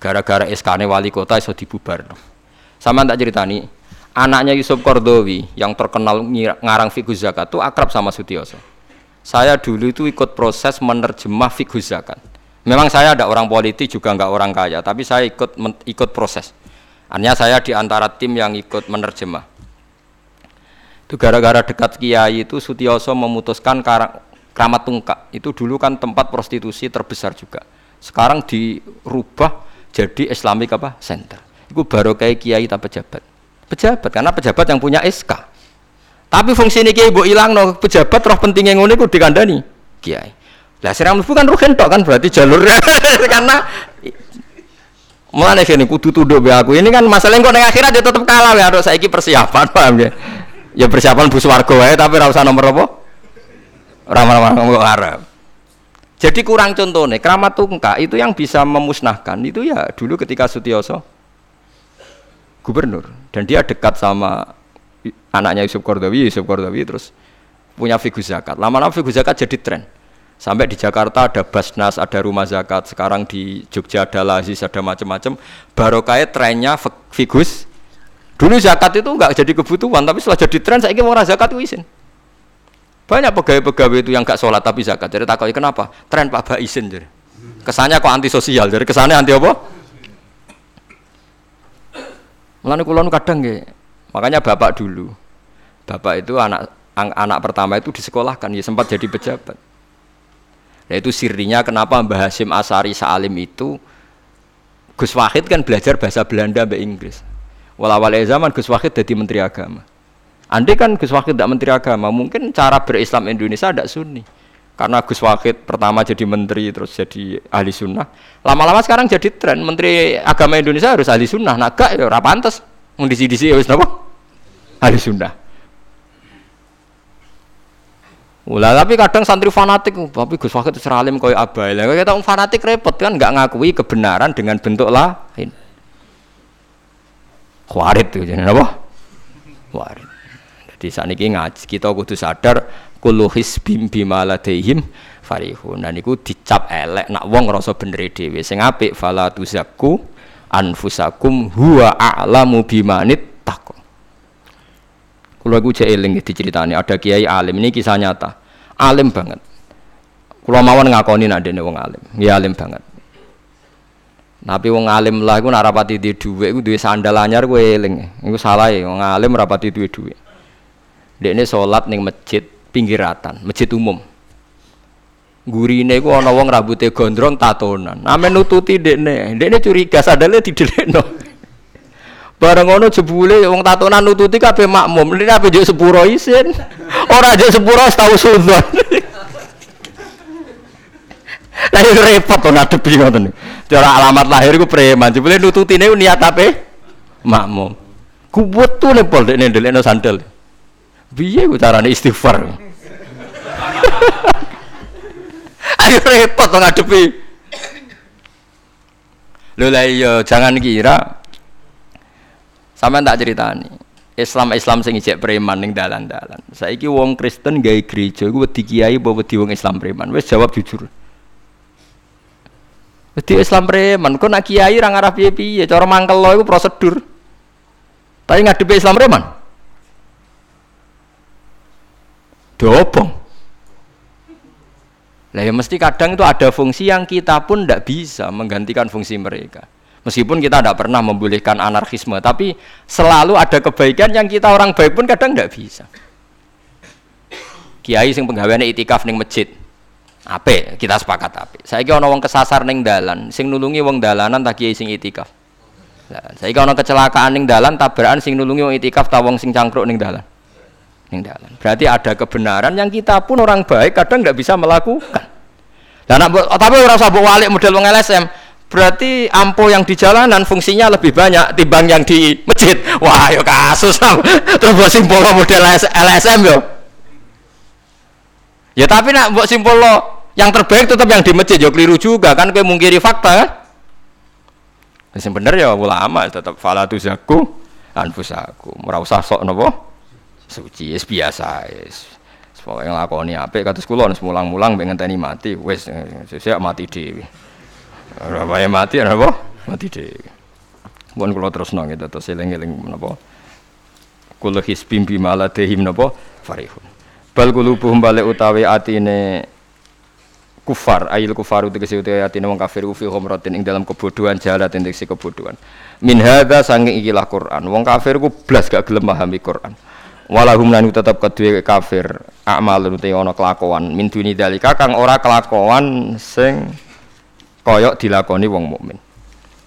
Speaker 1: gara-gara SK wali kota iso dibubar sama tak ceritani anaknya Yusuf Kordowi yang terkenal ngarang fiqh zakat itu akrab sama Sutioso. Saya dulu itu ikut proses menerjemah fiqh zakat memang saya ada orang politik juga nggak orang kaya tapi saya ikut ikut proses hanya saya di antara tim yang ikut menerjemah itu gara-gara dekat kiai itu Sutioso memutuskan Keramat Tungkak. Itu dulu kan tempat prostitusi terbesar juga. Sekarang dirubah jadi Islamic apa? Center. Iku baru kayak kiai tak pejabat. Pejabat karena pejabat yang punya SK. Tapi fungsi ini kiai bu hilang no pejabat roh pentingnya ngono iku dikandani kiai. Lah sirang mlebu kan roh kentok kan berarti jalurnya karena Mulane kene kudu tunduk be aku. Ini kan masalah kok ning akhirat dia tetep kalah ya harus saiki persiapan paham ya. Ya persiapan bus warga wae tapi ora usah nomor apa? Ora ngomong Arab. Jadi kurang contohnya, keramat tungkak itu yang bisa memusnahkan itu ya dulu ketika Sutioso gubernur dan dia dekat sama anaknya Yusuf Kordawi, Yusuf Kordawi terus punya figur zakat. Lama-lama figur zakat jadi tren. Sampai di Jakarta ada Basnas, ada rumah zakat. Sekarang di Jogja ada Lazis, ada macam-macam. Barokah trennya figus. Dulu zakat itu enggak jadi kebutuhan, tapi setelah jadi tren saya ingin orang zakat itu izin. Banyak pegawai-pegawai itu yang enggak sholat tapi zakat. Jadi takut kenapa? Tren Pak Ba izin jadi. Kesannya kok anti sosial, jadi kesannya anti apa? Mulane kula kadang nggih. Makanya bapak dulu. Bapak itu anak anak pertama itu disekolahkan, ya sempat jadi pejabat. Itu sirinya kenapa Mbah Hasim Asari Salim itu Gus Wahid kan belajar bahasa Belanda Mbak Inggris. Walawal zaman Gus Wahid jadi Menteri Agama. Andai kan Gus Wahid tidak Menteri Agama, mungkin cara berislam Indonesia tidak sunni. Karena Gus Wahid pertama jadi menteri terus jadi ahli sunnah. Lama-lama sekarang jadi tren Menteri Agama Indonesia harus ahli sunnah. Nah gak ya pantas. Mendisi-disi ya Ahli sunnah. Ulah tapi kadang santri fanatik, tapi Gus Fakir itu seralim kau abai. Lah kita fanatik repot kan nggak ngakui kebenaran dengan bentuk lain. Khawarit tuh jadi apa? Khawarit. Jadi saat ini ngaji kita kudu sadar kullu hisbim bima ladaihim farihun. Dan itu dicap elek nak wong ngrasa bener dhewe. Sing apik fala tuzakku anfusakum huwa a'lamu bimanit Kalau aku cek eling diceritani ada kiai alim ini kisah nyata, alim banget. Kalau mawon ngakoni nak dene wong alim, ya alim banget. Tapi wong alim lah iku nak rapati di dhuwit iku duwe sandal anyar kowe eling. Iku salah ya wong alim rapati duwe dhuwit. Dekne salat ning masjid pinggiratan, masjid umum. Gurine iku ana wong rambutnya gondrong tatonan. Ame nututi dekne, dekne curiga sandale didelekno. Bareng ngono jebule wong tatonan nututi kabeh makmum. Ini apa juk sepuro isin. Ora juk sepuro tau sunnah. Lah iki repot to ngadepi ngoten. Cara alamat lahir iku preman. Jebule nututine niat apa? Makmum. Kuwet tuh nepol dekne ndelekno sandal. Piye ku carane istighfar? Ayo repot to ngadepi. Lho lah iya jangan kira Sampeyan tak ceritani. Islam Islam sing ijek preman ning dalan-dalan. Saiki wong Kristen gawe gereja iku wedi kiai apa wedi wong Islam preman? Wis jawab jujur. Wedi Islam preman, kok nak kiai ra ngarah piye-piye, cara mangkel lo iku prosedur. Tapi ngadepi Islam preman. Dobong. Lah ya mesti kadang itu ada fungsi yang kita pun tidak bisa menggantikan fungsi mereka. Meskipun kita tidak pernah membolehkan anarkisme, tapi selalu ada kebaikan yang kita orang baik pun kadang tidak bisa. Kiai sing penggaweane itikaf ning masjid. Ape, kita sepakat ape. Saiki ana wong kesasar ning dalan, sing nulungi wong dalanan tak kiai sing itikaf. Lah, saiki ana kecelakaan ning dalan, tabrakan sing nulungi wong itikaf ta wong sing cangkruk ning dalan. Ning dalan. Berarti ada kebenaran yang kita pun orang baik kadang tidak bisa melakukan. Dan tapi ora usah mbok walik model wong LSM berarti ampo yang di jalanan fungsinya lebih banyak timbang yang di masjid. Wah yo kasus terus buat simpul model LSM yo. Ya tapi nak buat simpul yang terbaik tetap yang di masjid yo. Keliru juga kan? Kayak mungkiri fakta kan? Yang bener ya ulama tetap falatu zaku anfusaku merasa sok nopo? Suci es biasa es pokoknya ngelakoni apa kata sekolah mulang-mulang pengen tani mati wes saya mati dewi Ora wae mati apa? Mati deh. Bukan kalau terus nong itu terus eling-eling napa? Kulo hisbim bima ladehim napa? Farihun. Bal kulubuhum balik utawi atine kufar ayil kufar kesi utawi atine wong kafir ufi khomratin ing dalam kebodohan jalat ing kebodohan. Min hadza sange ikilah Quran. Wong kafir ku blas gak gelem memahami Quran. Walahum lan tetap kedua kafir amal utawi ana kelakuan min duni dalika kang ora kelakuan sing koyok dilakoni wong mukmin.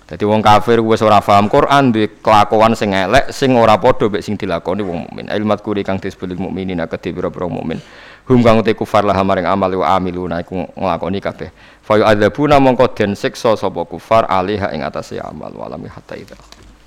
Speaker 1: Dadi wong kafir wis ora paham Quran duwe kelakuan sing elek sing ora padha mek sing dilakoni wong mukmin. Ilmat kuri kang disebut mukminin kedhe pira-pira mukmin. Hum kang te kufar lah maring amal wa amiluna iku nglakoni kabeh. Fa yu'adzabuna mongko den siksa sapa kufar alaiha ing atase amal walami hatta.